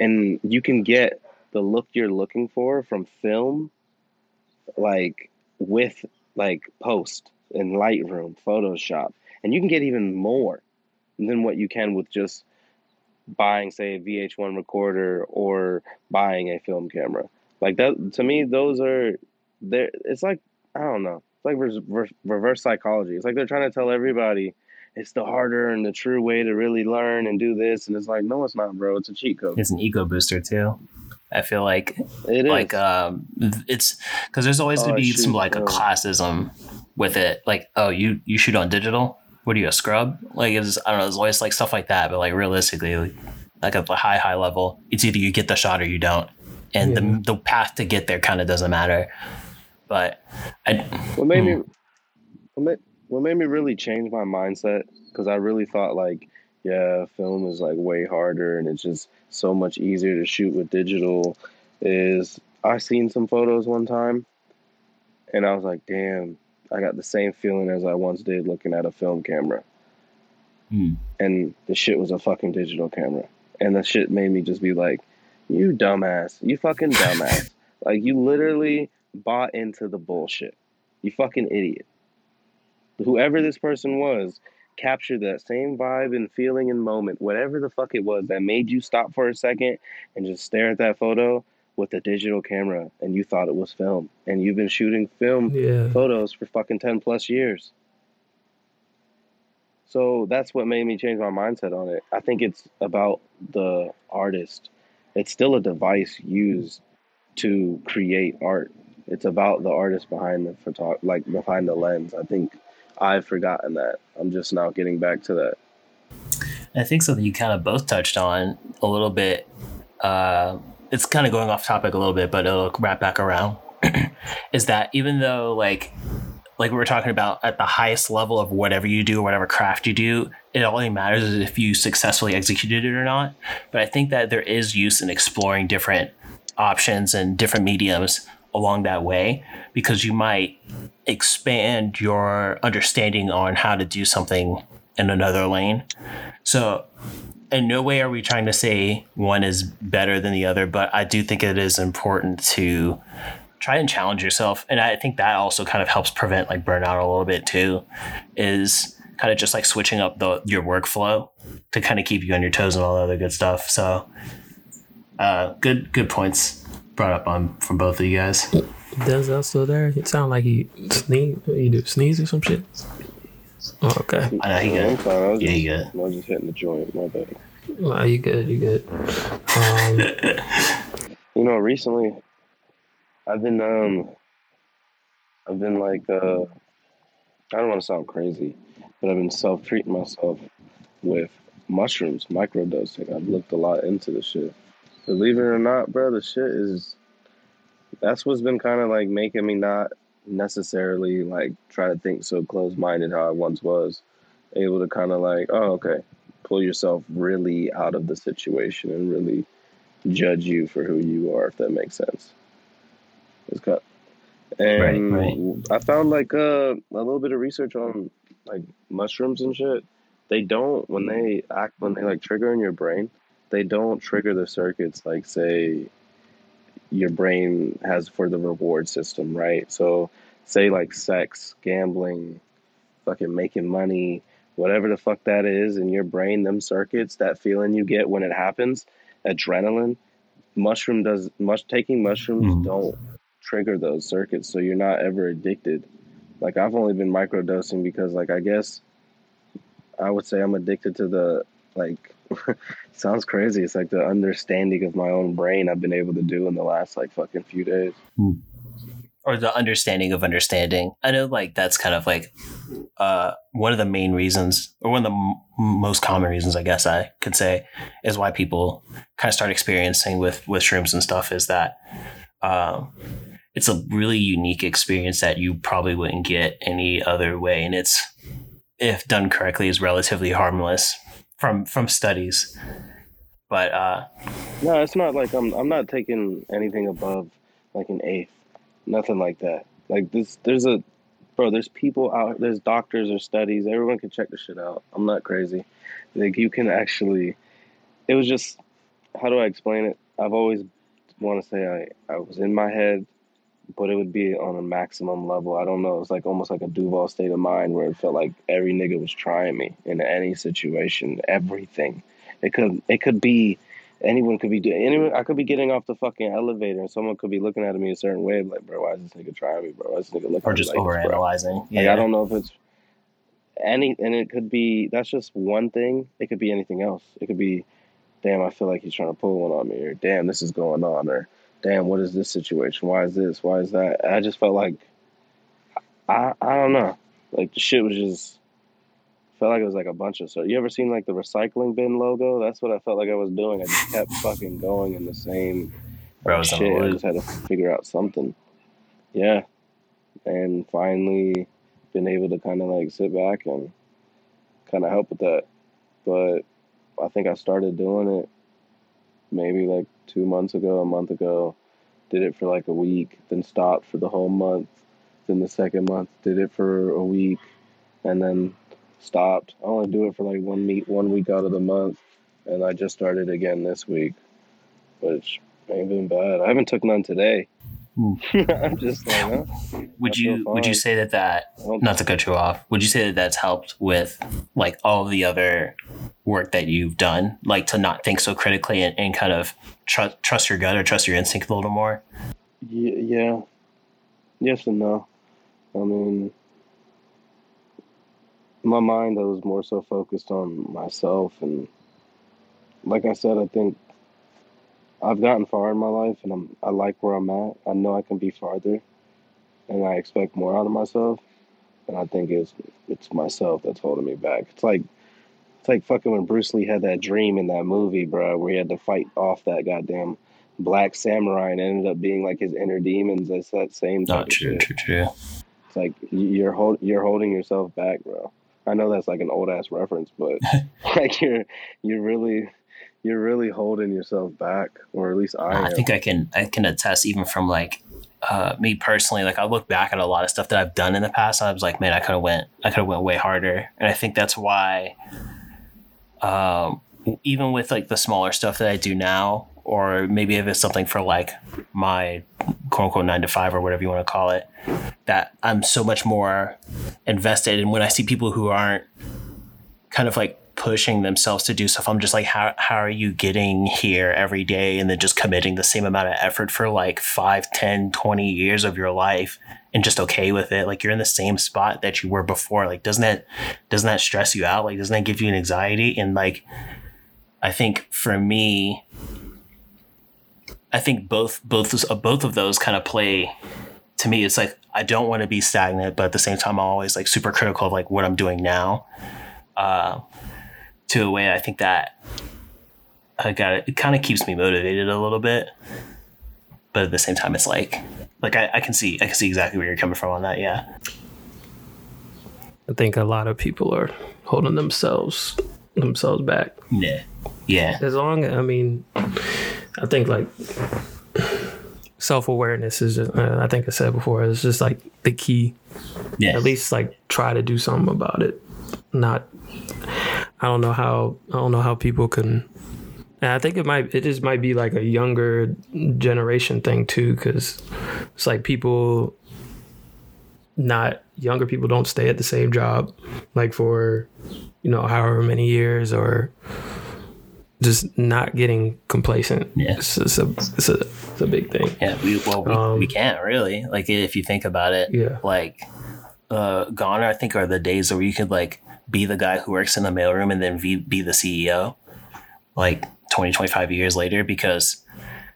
And you can get the look you're looking for from film, like with like post in Lightroom, Photoshop, and you can get even more than what you can with just buying, say, a VH1 recorder or buying a film camera. Like that to me, those are there. It's like I don't know. It's like reverse, reverse psychology. It's like they're trying to tell everybody it's the harder and the true way to really learn and do this, and it's like no, it's not, bro. It's a cheat code. It's an ego booster too. I feel like It is. like um it's because there's always gonna Oh, be shoot, some like a classism with it. Like oh you you shoot on digital. What are you a scrub? Like it's I don't know. There's always like stuff like that. But like realistically, like, like at the high high level, it's either you get the shot or you don't, and Yeah. the the path to get there kind of doesn't matter. But I What made me Hmm. what made, what made me really change my mindset because I really thought like yeah film is like way harder and it's just so much easier to shoot with digital is I seen some photos one time and I was like damn I got the same feeling as I once did looking at a film camera. Hmm. and the shit was a fucking digital camera. And the shit made me just be like you dumbass. You fucking (laughs) dumbass. Like you literally bought into the bullshit. You fucking idiot. Whoever this person was captured that same vibe and feeling and moment, whatever the fuck it was that made you stop for a second and just stare at that photo with a digital camera and you thought it was film. And you've been shooting film Yeah. photos for fucking 10 plus years. So that's what made me change my mindset on it. I think it's about the artist. It's still a device used to create art. It's about the artist behind the photo, like behind the lens. I think I've forgotten that. I'm just now getting back to that. I think something you kind of both touched on a little bit. Uh, it's kind of going off topic a little bit, but it'll wrap back around. (clears throat) is that even though like like we were talking about at the highest level of whatever you do, or whatever craft you do, it only matters if you successfully executed it or not. But I think that there is use in exploring different options and different mediums along that way because you might expand your understanding on how to do something in another lane. So, in no way are we trying to say one is better than the other, but I do think it is important to try and challenge yourself. And I think that also kind of helps prevent like burnout a little bit too, is kind of just like switching up the your workflow to kind of keep you on your toes and all the other good stuff. So, uh, good good points brought up on from both of you guys. Does Denzell still there? It sound like he sneeze. He do sneeze or some shit. Oh, okay. I know he Yeah, I'm good. fine. I was Yeah, just, he good. I was just hitting the joint. My bad. Nah, you good. You good. Um, (laughs) You know, recently I've been um I've been like uh I don't want to sound crazy, but I've been self treating myself with mushrooms, microdosing. I've looked a lot into the shit. Believe it or not, bro, the shit is that's what's been kind of like making me not necessarily like try to think so close minded how I once was. Able to kind of like, oh, okay, pull yourself really out of the situation and really judge you for who you are, if that makes sense. It's cut. And Right, I found like uh, a little bit of research on like mushrooms and shit. They don't when they act when they like trigger in your brain. They don't trigger the circuits like say your brain has for the reward system, right? So say like sex, gambling, fucking making money, whatever the fuck that is in your brain, them circuits, that feeling you get when it happens, adrenaline, mushroom does much taking mushrooms Mhm. don't trigger those circuits, so you're not ever addicted. Like I've only been microdosing because like I guess I would say I'm addicted to the like (laughs) sounds crazy. It's like the understanding of my own brain I've been able to do in the last like fucking few days. or the understanding of understanding. I know like that's kind of like uh, one of the main reasons, or one of the m- most common reasons, I guess I could say, is why people kind of start experiencing with with shrooms and stuff is that um, it's a really unique experience that you probably wouldn't get any other way, and it's if done correctly, is relatively harmless from from studies. But uh, No, it's not like I'm I'm not taking anything above like an eighth. Nothing like that. Like this there's a bro, there's people out there's doctors or studies, everyone can check the shit out. I'm not crazy. Like you can actually it was just how do I explain it? I've always want to say I, I was in my head, but it would be on a maximum level. I don't know. It's like almost like a Duval state of mind where it felt like every nigga was trying me in any situation, everything. It could it could be anyone could be doing anyone I could be getting off the fucking elevator and someone could be looking at me a certain way like bro why is this nigga trying me bro why is this nigga looking or just like overanalyzing. Like, Yeah, I don't know if it's any, and it could be that's just one thing. It could be anything else. It could be, damn, I feel like he's trying to pull one on me, or damn, this is going on, or damn, what is this situation? Why is this? Why is that? I just felt like, I I don't know, like the shit was just felt like it was like a bunch of stuff. You ever seen like the recycling bin logo? That's what I felt like I was doing. I just kept fucking going in the same bro, shit. I just had to figure out something. Yeah. And finally been able to kind of like sit back and kind of help with that. But I think I started doing it maybe like two months ago, a month ago. Did it for like a week, then stopped for the whole month. Then the second month, did it for a week, and then stopped. I only do it for like one meet, one week out of the month, and I just started again this week, which ain't been bad. I haven't took none today. (laughs) I'm just like, huh? Would you would you say that that don't- to cut you off? Would you say that that's helped with like all the other work that you've done, like to not think so critically and, and kind of trust trust your gut or trust your instinct a little more? Ye- Yeah. Yes and no. I mean, my mind I was more so focused on myself, and like I said, I think I've gotten far in my life, and I'm I like where I'm at. I know I can be farther, and I expect more out of myself, and I think it's it's myself that's holding me back. It's like it's like fucking when Bruce Lee had that dream in that movie, bro, where he had to fight off that goddamn black samurai and ended up being like his inner demons. It's that same Not true, true, true. It's like you're hold, you're holding yourself back, bro. I know that's like an old ass reference, but (laughs) like you're you're really you're really holding yourself back, or at least I I am. think I can I can attest even from like uh, me personally. Like I look back at a lot of stuff that I've done in the past. And I was like, man, I could have went I could have went way harder, and I think that's why. Um, even with like the smaller stuff that I do now, or maybe if it's something for like my quote unquote nine to five or whatever you want to call it, that I'm so much more invested. And when I see people who aren't kind of like pushing themselves to do stuff, I'm just like, how, how are you getting here every day and then just committing the same amount of effort for like 5, 10, 20 years of your life and just okay with it? Like you're in the same spot that you were before. Like, doesn't that, doesn't that stress you out? Like, doesn't that give you an anxiety? And like, I think for me, I think both both both of those kind of play to me. It's like I don't want to be stagnant, but at the same time, I'm always like super critical of like what I'm doing now. Uh, to a way, I think that I got it. It kind of keeps me motivated a little bit, but at the same time, it's like like I, I can see I can see exactly where you're coming from on that. Yeah, I think a lot of people are holding themselves themselves back. yeah, yeah, As long, I mean, I think like self awareness is. Uh, I think I said before, it's just like the key. yeah. At least like try to do something about it. Not. I don't know how. I don't know how people can. And I think it might. It just might be like a younger generation thing too, because it's like people. Not younger people don't stay at the same job, like for, you know, however many years or. Just not getting complacent. Yeah. It's, it's a it's a it's a big thing. Yeah, we well we, Um, we can't really like if you think about it. Yeah. Like, uh, gone I think are the days where you could like be the guy who works in the mailroom and then be, be the CEO, like 20, 25 years later, because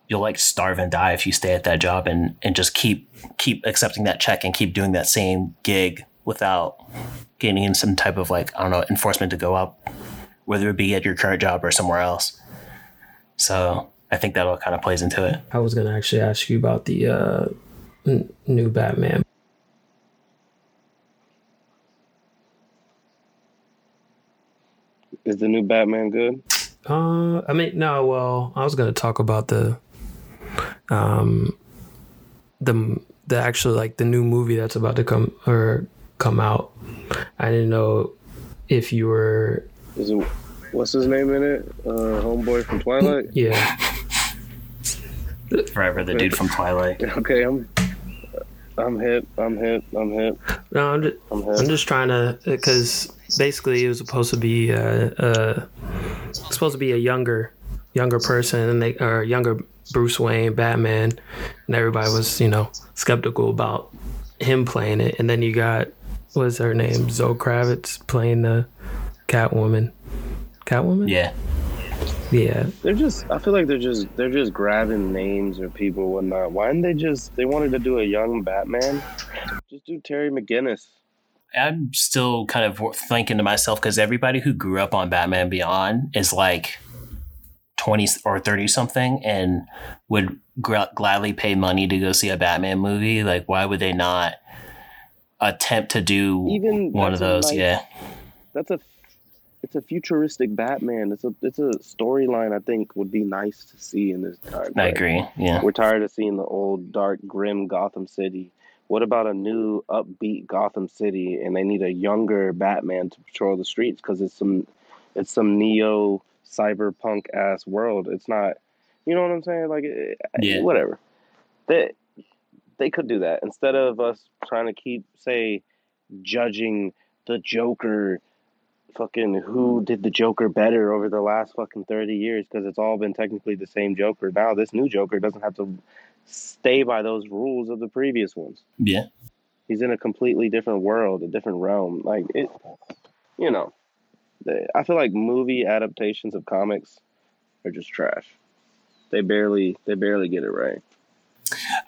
you'll like starve and die if you stay at that job and and just keep keep accepting that check and keep doing that same gig without gaining some type of like I don't know enforcement to go up, whether it be at your current job or somewhere else. So I think that all kind of plays into it. I was gonna actually ask you about the uh, n- new Batman. Is the new Batman good? Uh, I mean, no. Well, I was gonna talk about the, um, the the actual like the new movie that's about to come or come out. I didn't know if you were. Is it what's his name in it? Uh, homeboy from Twilight. (laughs) Yeah. Forever the dude from Twilight. (laughs) Okay, I'm. I'm hip. I'm hip. I'm hip. No, I'm just, I'm hip. I'm just trying to because basically it was supposed to be uh, uh supposed to be a younger younger person and they or younger Bruce Wayne Batman and everybody was you know skeptical about him playing it and then you got what's her name Zoe Kravitz playing the Catwoman Catwoman Yeah. yeah They're just. I feel like they're just. They're just grabbing names or people and whatnot. Why didn't they just? They wanted to do a young Batman. Just do Terry McGinnis. I'm still kind of thinking to myself because everybody who grew up on Batman Beyond is like 20 or 30 something and would gr- gladly pay money to go see a Batman movie. Like, why would they not attempt to do Even one of those? nice- yeah. That's a. It's a futuristic Batman. It's a. It's a storyline. I think would be nice to see in this time. I agree. Yeah. We're tired of seeing the old, dark, grim Gotham City. What about a new, upbeat Gotham City? And they need a younger Batman to patrol the streets because it's some, it's some neo cyberpunk ass world. It's not, you know what I'm saying? Like, eh, Yeah. whatever. They, they could do that instead of us trying to keep say, judging the Joker. Fucking who did the Joker better over the last fucking 30 years because it's all been technically the same Joker. Now, this new Joker doesn't have to stay by those rules of the previous ones. Yeah. He's in a completely different world, a different realm. Like, it, you know, they, I feel like movie adaptations of comics are just trash. They barely, they barely get it right.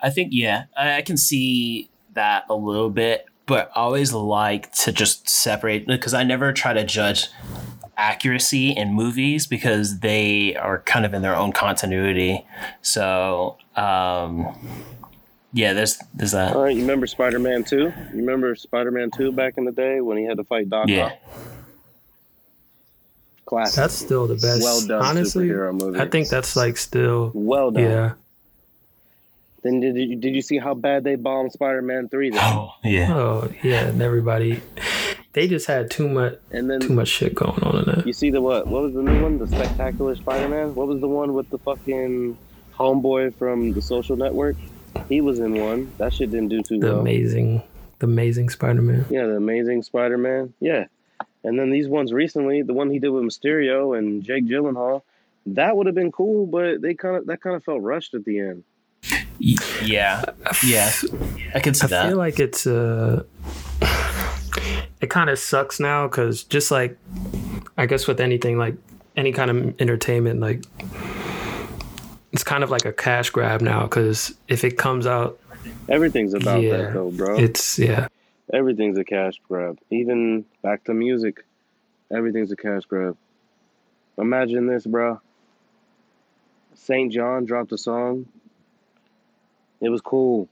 I think, yeah, I, I can see that a little bit, but I always like to just separate because I never try to judge accuracy in movies because they are kind of in their own continuity. So, um, yeah, there's there's that. All right, you remember Spider Man 2? You remember Spider Man 2 back in the day when he had to fight Doc Yeah. Ock? Classic. that's still the best well done honestly superhero movie. I think that's like still well done. yeah Then did you, did you see how bad they bombed Spider Man 3 then? Oh, yeah. oh yeah and everybody they just had too much And then too much shit going on in that You see the what? What was the new one? The Spectacular Spider-Man. What was the one with the fucking homeboy from the Social Network? He was in one. That shit didn't do too the well. amazing the amazing Spider-Man yeah, the Amazing Spider-Man. Yeah, and then these ones recently, the one he did with Mysterio and Jake Gyllenhaal, that would have been cool, but they kind of that kind of felt rushed at the end. Y- Yeah. Yeah. I can see I that. I feel like it's uh it kind of sucks now because just like I guess with anything like any kind of entertainment like it's kind of like a cash grab now because if it comes out Everything's about Yeah, that though, bro. it's yeah Everything's a cash grab. Even back to music, everything's a cash grab. Imagine this, bro. SAINt JHN dropped a song. It was cool.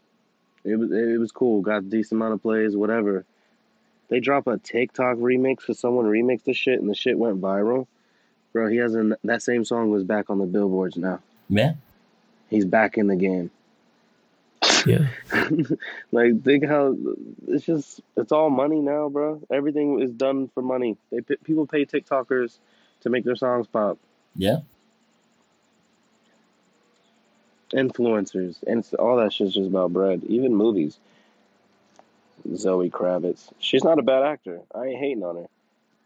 It was it was cool. Got a decent amount of plays, whatever. They drop a TikTok remix because someone remixed the shit and the shit went viral. Bro, he has not that same song was back on the billboards now. yeah. He's back in the game. yeah (laughs) like think how it's just it's all money now, bro. Everything is done for money. They people pay TikTokers to make their songs pop. Yeah. Influencers and all that shit's just about bread. Even movies. Zoe Kravitz, she's not a bad actor. I ain't hating on her,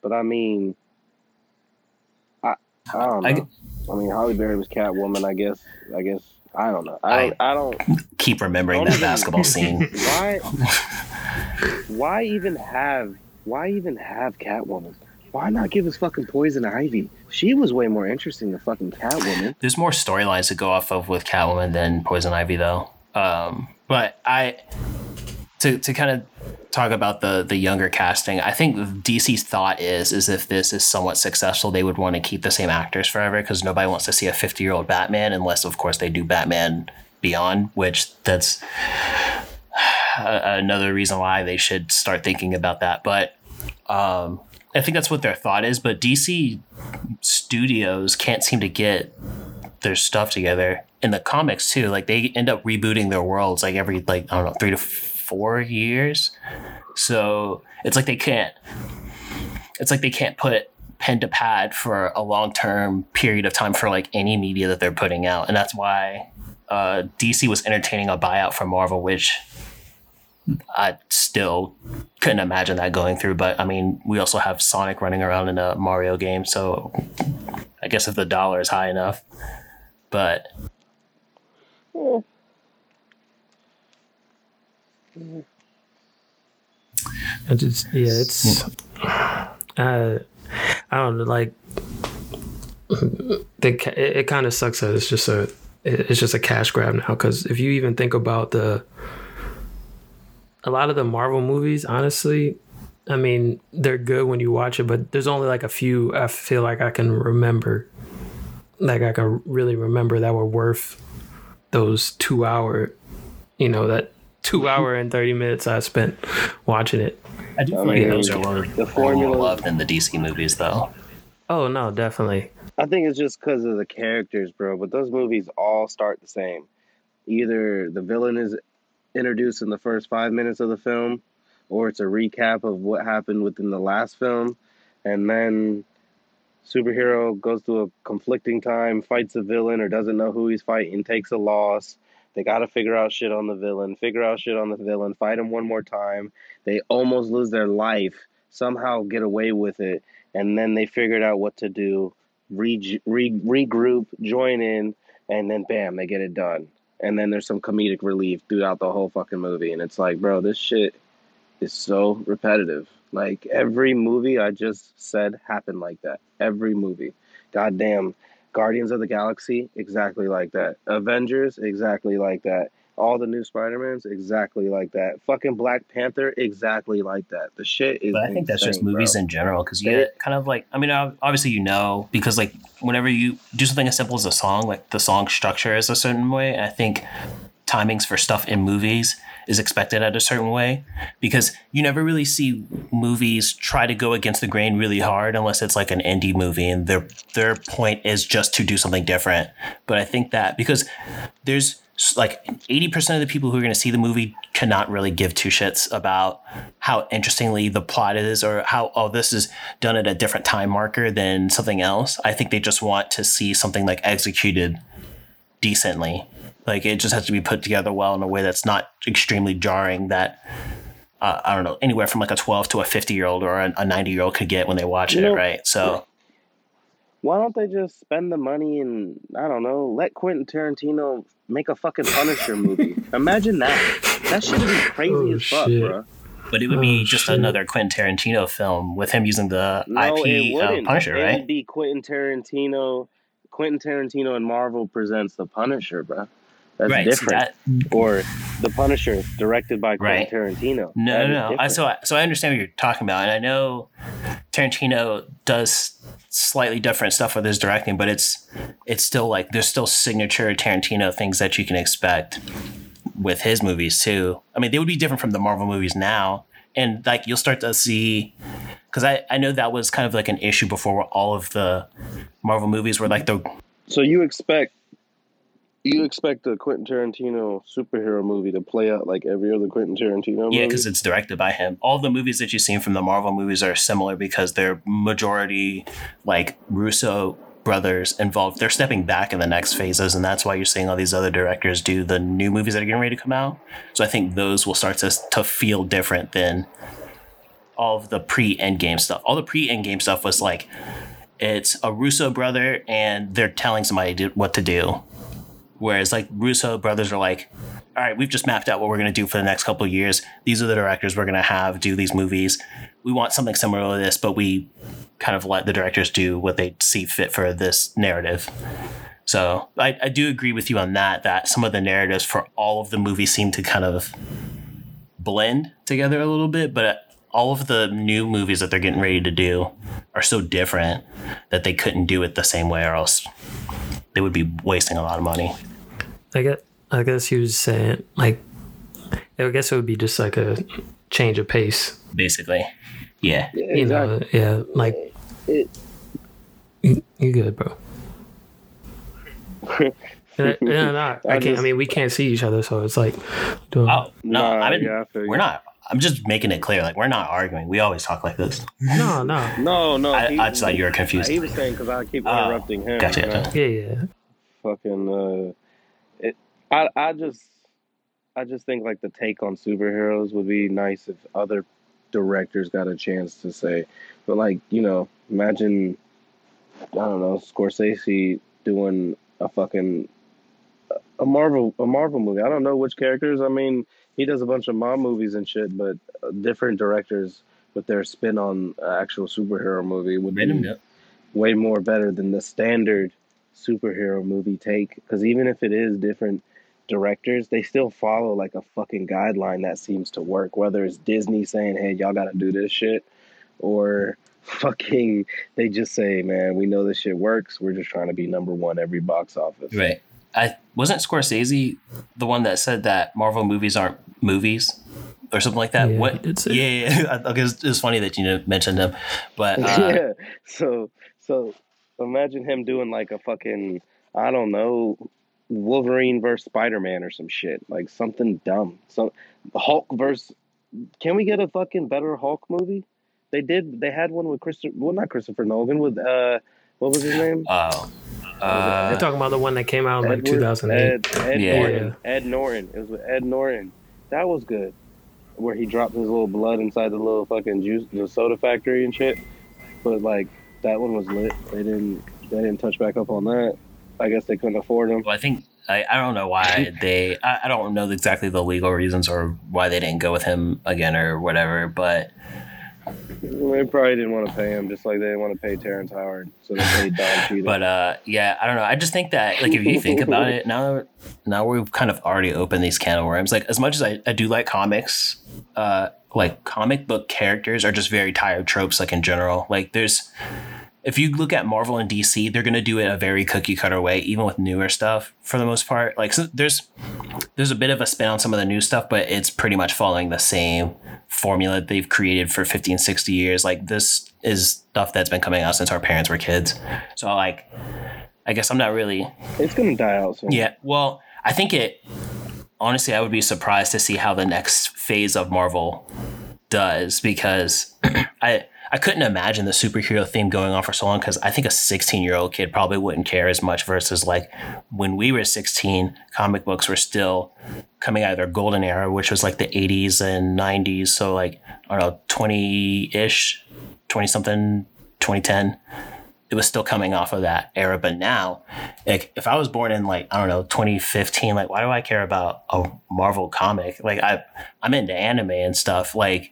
but I mean, I I don't know. I I, mean, Halle Berry was Catwoman. I guess. I guess. I don't know. I don't. I don't. Keep remembering Don't that even- basketball scene. (laughs) why why even have why even have Catwoman? Why not give us fucking Poison Ivy? She was way more interesting than fucking Catwoman. There's more storylines to go off of with Catwoman than Poison Ivy, though. Um, but I to to kind of talk about the the younger casting. I think DC's thought is is if this is somewhat successful, they would want to keep the same actors forever because nobody wants to see a 50 year old Batman unless, of course, they do Batman Beyond, which that's (sighs) another reason why they should start thinking about that. But um, I think that's what their thought is, but DC studios can't seem to get their stuff together. In the comics too, like they end up rebooting their worlds like every like I don't know three to four years. So it's like they can't. It's like they can't put pen to pad for a long term period of time for like any media that they're putting out, and that's why uh, DC was entertaining a buyout from Marvel, which I still couldn't imagine that going through. But I mean, we also have Sonic running around in a Mario game, so I guess if the dollar is high enough, but. Yeah. I just yeah, it's uh, I don't know, like the it, it kind of sucks that it's just a it's just a cash grab now because if you even think about the a lot of the Marvel movies, honestly, I mean they're good when you watch it, but there's only like a few I feel like I can remember, like I can really remember that were worth those two hour, you know that two mm-hmm. hour and 30 minutes I spent watching it. I do feel oh, like those are more, the formula more loved than the DC movies, though. Oh no, definitely. I think it's just because of the characters, bro. But those movies all start the same. Either the villain is introduced in the first five minutes of the film, or it's a recap of what happened within the last film, and then superhero goes through a conflicting time, fights a villain or doesn't know who he's fighting, takes a loss, they got to figure out shit on the villain, figure out shit on the villain, fight him one more time. They almost lose their life, somehow get away with it, and then they figured out what to do, re- re- regroup, join in, and then bam, they get it done. And then there's some comedic relief throughout the whole fucking movie. And it's like, bro, this shit is so repetitive. Like every movie I just said happened like that. Every movie. Goddamn Guardians of the Galaxy, exactly like that. Avengers, exactly like that. All the new Spider-Mans, exactly like that. Fucking Black Panther, exactly like that. The shit is. But I think insane, that's just movies bro. in general because you get kind of like I mean obviously you know because like whenever you do something as simple as a song like the song structure is a certain way. I think timings for stuff in movies is expected at a certain way because you never really see movies try to go against the grain really hard unless it's like an indie movie and their their point is just to do something different. But I think that because there's like 80% of the people who are going to see the movie cannot really give two shits about how interestingly the plot is or how oh this is done at a different time marker than something else. I think they just want to see something like executed decently like it just has to be put together well in a way that's not extremely jarring that uh, I don't know anywhere from like a 12 to a 50 year old or a 90 year old could get when they watch it, right? So why don't they just spend the money and I don't know, let Quentin Tarantino make a fucking Punisher movie? (laughs) Imagine that. That shit would be crazy Oh, as fuck, shit. bro. but it would be Oh, just shit. another Quentin Tarantino film with him using the No, IP uh, wouldn't. Punisher, It right? would be Quentin Tarantino. Quentin Tarantino and Marvel presents the Punisher, bro. That's right. see, different. that, or the Punisher, directed by Right. Quentin Tarantino. No, That no, no. I, so, I, so I understand what you're talking about, and I know Tarantino does slightly different stuff with his directing, but it's it's still like there's still signature Tarantino things that you can expect with his movies too. I mean, they would be different from the Marvel movies now, and like you'll start to see because I I know that was kind of like an issue before where all of the Marvel movies were like the So you expect you expect a Quentin Tarantino superhero movie to play out like every other Quentin Tarantino movie? Yeah, because it's directed by him. All the movies that you've seen from the Marvel movies are similar because they're majority like Russo brothers involved. They're stepping back in the next phases, and that's why you're seeing all these other directors do the new movies that are getting ready to come out. So I think those will start to to feel different than all of the pre Endgame stuff. All the pre Endgame stuff was like it's a Russo brother and they're telling somebody what to do. Whereas like Russo brothers are like, all right, we've just mapped out what we're going to do for the next couple of years. These are the directors we're going to have do these movies. We want something similar to this, but we kind of let the directors do what they see fit for this narrative. So I, I do agree with you on that, that some of the narratives for all of the movies seem to kind of blend together a little bit, but uh, all of the new movies that they're getting ready to do are so different that they couldn't do it the same way or else they would be wasting a lot of money. I guess I guess he was saying like I guess it would be just like a change of pace. basically. Yeah. Yeah, You know, yeah, like It- you, you good, bro. (laughs) And, and I'm not- I I can't. I mean, we can't see each other, so it's like, doing, Oh no, Nah, I mean yeah, I we're not. I'm just making it clear. Like we're not arguing. We always talk like this. no, no, No, no. I, he- I just thought you were confused. He was saying because I keep Oh, interrupting him. gotcha, you yeah, yeah, fucking uh it I I just I just think like the take on superheroes would be nice if other directors got a chance to say but like you know imagine I don't know Scorsese doing a fucking a Marvel a Marvel movie. I don't know which characters. I mean he does a bunch of mob movies and shit but uh, different directors with their spin on actual superhero movie would be way more better than the standard superhero movie take. Because even if it is different directors they still follow like a fucking guideline that seems to work whether it's disney saying hey y'all gotta do this shit or fucking they just say man we know this shit works we're just trying to be number one every box office Right. I wasn't Scorsese the one that said that Marvel movies aren't movies or something like that. Yeah, what? he did say yeah, yeah. (laughs) I- okay, it's, it's funny that you know, mentioned him, but (laughs) uh, yeah so so imagine him doing like a fucking i don't know wolverine versus spider-man or some shit like something dumb so hulk versus can we get a fucking better hulk movie they did they had one with christopher well not christopher nolan with uh what was his name oh, They're uh, talking about the one that came out in like 2008. Ed, Ed Yeah. Norton. Ed Norton. It was with Ed Norton. That was good. Where he dropped his little blood inside the little fucking juice, the soda factory and shit. But like that one was lit. They didn't. They didn't touch back up on that. I guess they couldn't afford them. well, I think I, I don't know why they. I, I don't know exactly the legal reasons or why they didn't go with him again or whatever. But They probably didn't want to pay him, just like they didn't want to pay Terrence Howard, so they paid Don (laughs) Cheadle. But uh, yeah, I don't know. I just think that like if you think about it now, now we've kind of already opened these can of worms. Like as much as I, I do like comics, uh, like comic book characters are just very tired tropes. Like in general, like there's if you look at Marvel and DC, they're gonna do it a very cookie cutter way, even with newer stuff for the most part. Like so there's there's a bit of a spin on some of the new stuff, but it's pretty much following the same formula they've created for 50 and 60 years. Like this is stuff that's been coming out since our parents were kids. So like I guess I'm not really it's gonna die out soon. yeah. Well, I think it honestly I would be surprised to see how the next phase of Marvel does because (clears throat) I I couldn't imagine the superhero theme going on for so long because I think a 16 year old kid probably wouldn't care as much versus like when we were 16, comic books were still coming out of their golden era, which was like the 80s and 90s. So like I don't know, 20 ish, 20 something, 2010 it was still coming off of that era. But now, like if I was born in like I don't know 2015, like why do I care about a Marvel comic? Like I I'm into anime and stuff. Like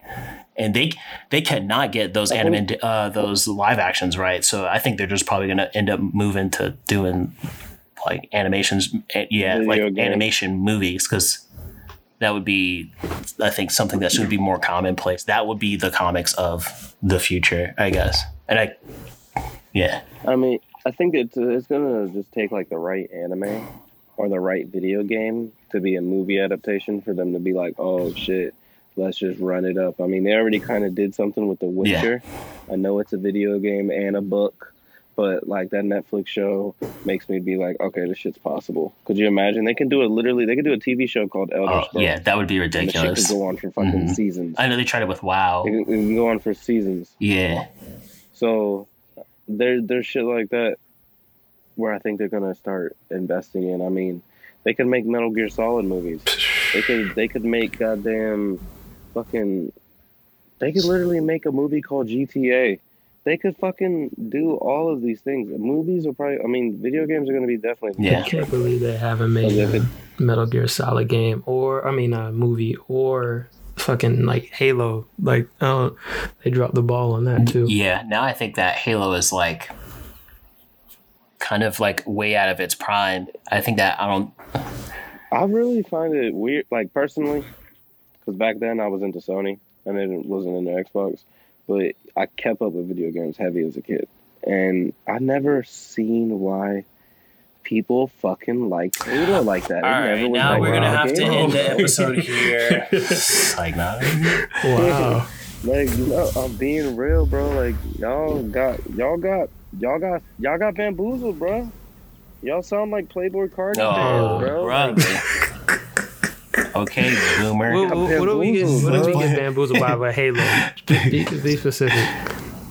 and they they cannot get those anime uh, those live actions right. So I think they're just probably gonna end up moving to doing like animations. eh, Yeah, Video like games. animation movies because. That would be, I think, something that should be more commonplace. That would be the comics of the future, I guess. And I, yeah, I mean, I think it's it's gonna just take like the right anime or the right video game to be a movie adaptation for them to be like, oh shit, let's just run it up. I mean, they already kind of did something with The Witcher. I know it's a video game and a book, but like that Netflix show makes me be like, okay, this shit's possible. Could you imagine? They can do it literally. They could do a TV show called Elder Oh, Scrolls. yeah, that would be And the shit could ridiculous. go on for fucking Mhm. seasons. I know they tried it with WoW. It can, it can go on for seasons. Yeah, So there there's shit like that where I think they're gonna start investing in. I mean, they could make Metal Gear Solid movies. They could they could make goddamn fucking they could literally make a movie called GTA. They could fucking do all of these things. Movies are probably I mean, video games are gonna be definitely Yeah. I can't believe they haven't made Like, if a Metal Gear Solid game or I mean a movie or fucking like Halo. Like oh, they dropped the ball on that too. yeah. Now I think that Halo is like kind of like way out of its prime. I think that I don't. I really find it weird, like personally, because back then I was into Sony and it wasn't into Xbox, but I kept up with video games heavy as a kid, and I never seen why people fucking like Halo like that. It All never right, was now like we're gonna my have to end the episode (laughs) here. (laughs) like not. Wow. Like, you know, I'm being real, bro. Like, y'all got, y'all got, y'all got, y'all got bamboozled, bro. Y'all sound like Playboi Carti Oh, fans, bro. bro. Like, Okay, boomer. What, what, what do we get? What do we get bamboozled by by Halo? (laughs) Be, be specific.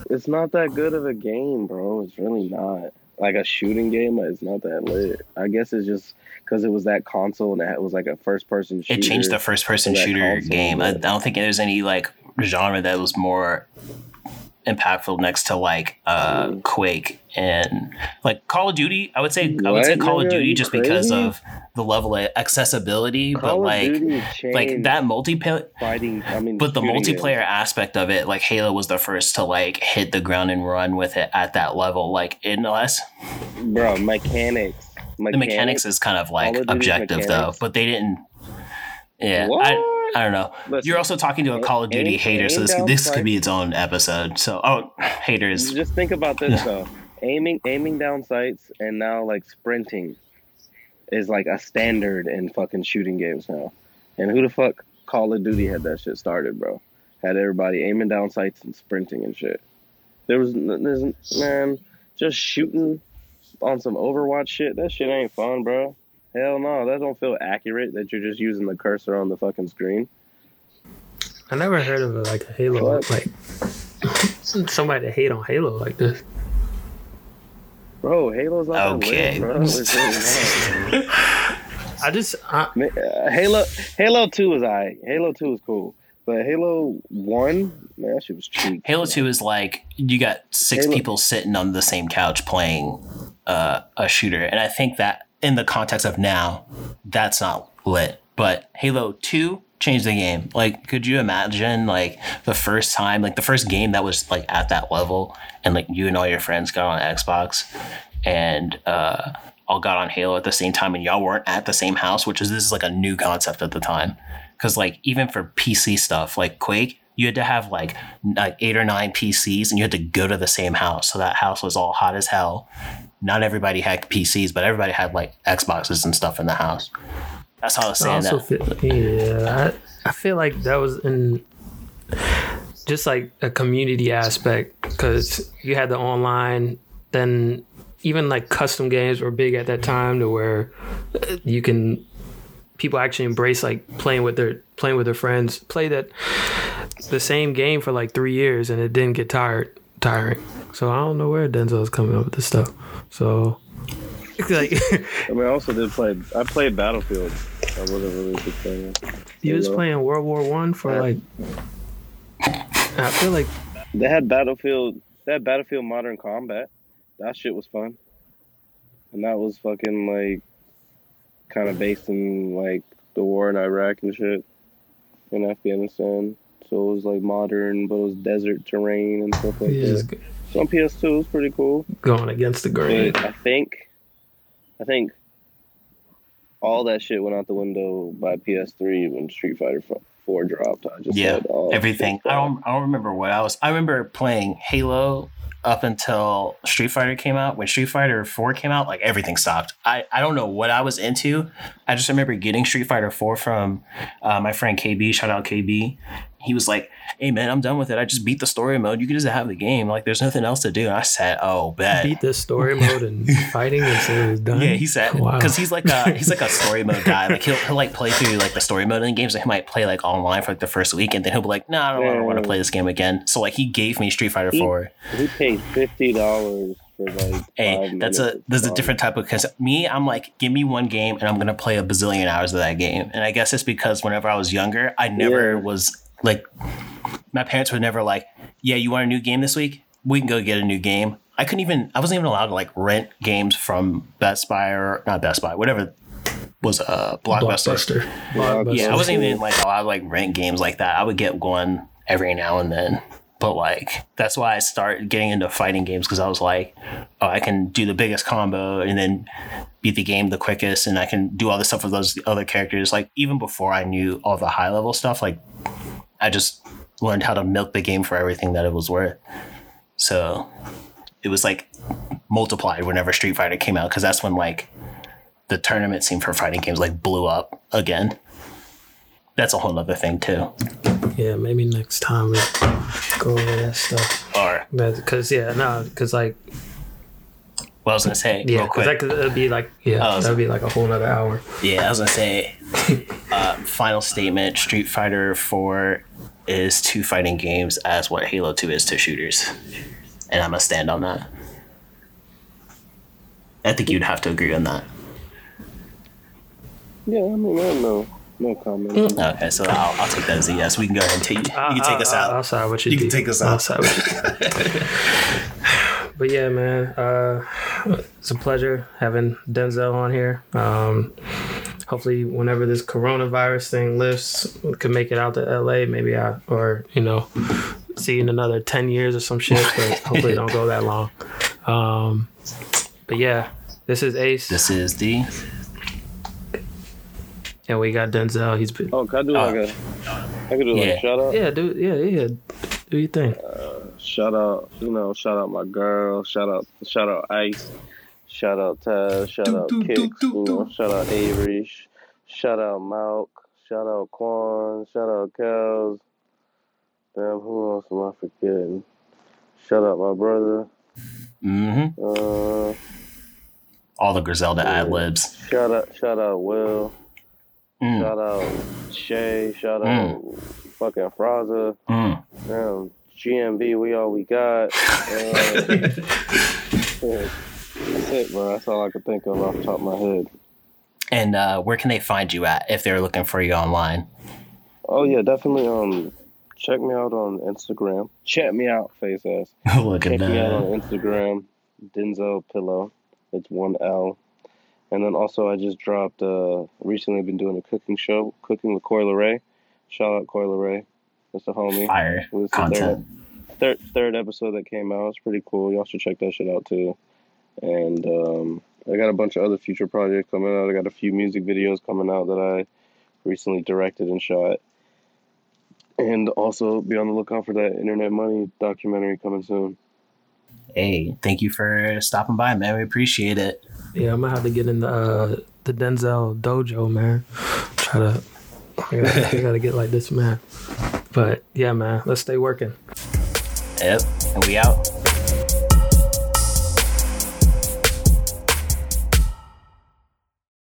it's not that good of a game, bro. It's really not. Like a shooting game, it's not that lit. I guess it's just because it was that console and it was like a first person shooter. It changed the first person shooter console, game. I, I don't think there's any like genre that was more impactful next to like uh Mm. Quake and like Call of Duty. I would say I would say What, Call of? Duty just because of the level of accessibility, but Call of like like that multiplayer fighting. I mean, but the multiplayer games. aspect of it, like Halo was the first to like hit the ground and run with it at that level. Like unless bro, mechanics. the mechanics is kind of like of objective though, but they didn't. Yeah, What? I, I don't know. Listen, You're also talking to a Call of Duty hater, so this this sight. could be its own episode. So, oh, (sighs) haters. Just think about this (laughs) though. Aiming aiming down sights and now like sprinting is like a standard in fucking shooting games now. And who the fuck Call of Duty had that shit started, bro? Had everybody aiming down sights and sprinting and shit. There was there's man just shooting on some Overwatch shit. That shit ain't fun, bro. Hell no, that don't feel accurate. That you're just using the cursor on the fucking screen. I never heard of like a Halo What? like (laughs) somebody to hate on Halo like this. Bro, Halo's not Okay. lit, bro. It's really not. (laughs) I just I, uh, Halo Halo Two is I. Halo Two is cool, but Halo One, man, that shit was cheap. Halo Two is like you got six Halo- people sitting on the same couch playing uh, a shooter, and I think that in the context of now, that's not lit. But Halo Two changed the game. Like, could you imagine like the first time, like the first game that was like at that level, and like you and all your friends got on Xbox, and uh, all got on Halo at the same time, and y'all weren't at the same house, which is this is like a new concept at the time. Because like even for PC stuff, like Quake, you had to have like like eight or nine PCs, and you had to go to the same house. So that house was all hot as hell. Not everybody had PCs, but everybody had like Xboxes and stuff in the house. That's how I was I saying also that. feel yeah I, I feel like that was in just like a community aspect because you had the online then even like custom games were big at that time to where uh, you can people actually embrace like playing with their playing with their friends play that the same game for like three years and it didn't get tired tiring so i don't know where denzell's coming up with this stuff so (laughs) like I mean, I also did play. I played Battlefield. I wasn't really a big fan. he was Halo. playing world war one for Yeah. like i feel like They had Battlefield. They had Battlefield Modern Combat. That shit was fun, and that was fucking like kind of based in like the war in Iraq and shit in Afghanistan. So it was like modern, but it was desert terrain and stuff like he's that. Just So on PS2, it was pretty cool. going against the grain But I think, I think all that shit went out the window by PS3 when Street Fighter 4 dropped. I just Yeah, said, oh, everything. I don't. I don't remember what I was. I remember playing Halo up until Street Fighter came out. When Street Fighter Four came out, like everything stopped. I I don't know what I was into. I just remember getting Street Fighter Four from uh, my friend KB. Shout out KB. He was like, "Hey man, I'm done with it. I just beat the story mode. You can just have the game. Like there's nothing else to do." And I said, "Oh, bet." beat the story mode and (laughs) fighting and say it was done. Yeah, he said Wow. because he's like a he's like a (laughs) story mode guy. Like he'll, he'll like play through like the story mode in games. Like he might play like online for like the first week, and then he'll be like, "No, nah, I don't, I want to play this game again." So like he gave me Street Fighter Four. He paid $50 for like. Hey, that's a of there's a different type of because me, I'm like, give me one game and I'm gonna play a bazillion hours of that game. And I guess it's because whenever I was younger, I never Yeah. was like, my parents were never like, yeah, you want a new game this week? We can go get a new game. I couldn't even, I wasn't even allowed to like rent games from Best Buy or not Best Buy, whatever was a uh, blockbuster. blockbuster. Blockbuster. Yeah, I wasn't even like allowed to like rent games like that. I would get one every now and then. But like that's why I started getting into fighting games because I was like, oh, I can do the biggest combo and then beat the game the quickest, and I can do all the stuff with those other characters. Like even before I knew all the high level stuff, like I just learned how to milk the game for everything that it was worth. So it was like multiplied whenever Street Fighter came out because that's when like the tournament scene for fighting games like blew up again. that's a whole other thing too. Yeah, maybe next time we go over that stuff. Or Because yeah, no, because like what I was gonna say, yeah, real because quick. that could it'd be like yeah, Oh, so- that'd be like a whole nother hour. Yeah, I was gonna say, (laughs) uh, final statement: Street Fighter Four is to fighting games as what Halo Two is to shooters, and I'm gonna stand on that. I think you'd have to agree on that. Yeah, I mean, I have no no comment. Okay, so I'll, I'll take that as a yes. We can go ahead and take you. can take us out. I'll side with you. You can take us I'll out. side with you. but yeah, man, uh, it's a pleasure having Denzell on here. Um, hopefully, whenever this coronavirus thing lifts, we can make it out to LA. Maybe I, or you know, see you in another ten years or some shit. But (laughs) hopefully, it don't go that long. Um, but yeah, this is Ace, This is D. and we got Denzell. He's been, Oh, can I do like a? I could do like Yeah. a shout out. yeah, do yeah, yeah, do your thing. Shout out, you know, shout out my girl. Shout out, shout out Ice. Shout out Taz. Shout out Kicks. You know, shout out Avery. sh- Shout out Malk. Shout out Quan. Shout out Kels. Damn, who else am I forgetting? Shout out my brother. hmm Uh, all the Griselda ad libs. shout out, shout out Will. Mm, Shout out Shay. Shout out fucking Fraza. mm. Damn, GMB. We all we got. (laughs) Uh, yeah, (laughs) that's it, bro. That's all I could think of off the top of my head. And uh, where can they find you at if they're looking for you online? Oh yeah, definitely. Um, check me out on Instagram. Check me out, face ass. (laughs) Look at Check me out on. Instagram, Denzell Pillow. It's one L. And then also, I just dropped. Uh, recently been doing a cooking show, cooking with Coyle Ray. Shout out Coyle Ray. That's a homie. Fire It was the content. Third, third third episode that came out. It's pretty cool. Y'all should check that shit out too. And um, I got a bunch of other future projects coming out. I got a few music videos coming out that I recently directed and shot. And also be on the lookout for that Internet Money documentary coming soon. Hey, thank you for stopping by, man. We appreciate it. Yeah, I'm gonna have to get in the uh, the Denzell dojo, man. Try to, I gotta, I gotta get like this, man. But yeah, man, let's stay working. Yep. And we out.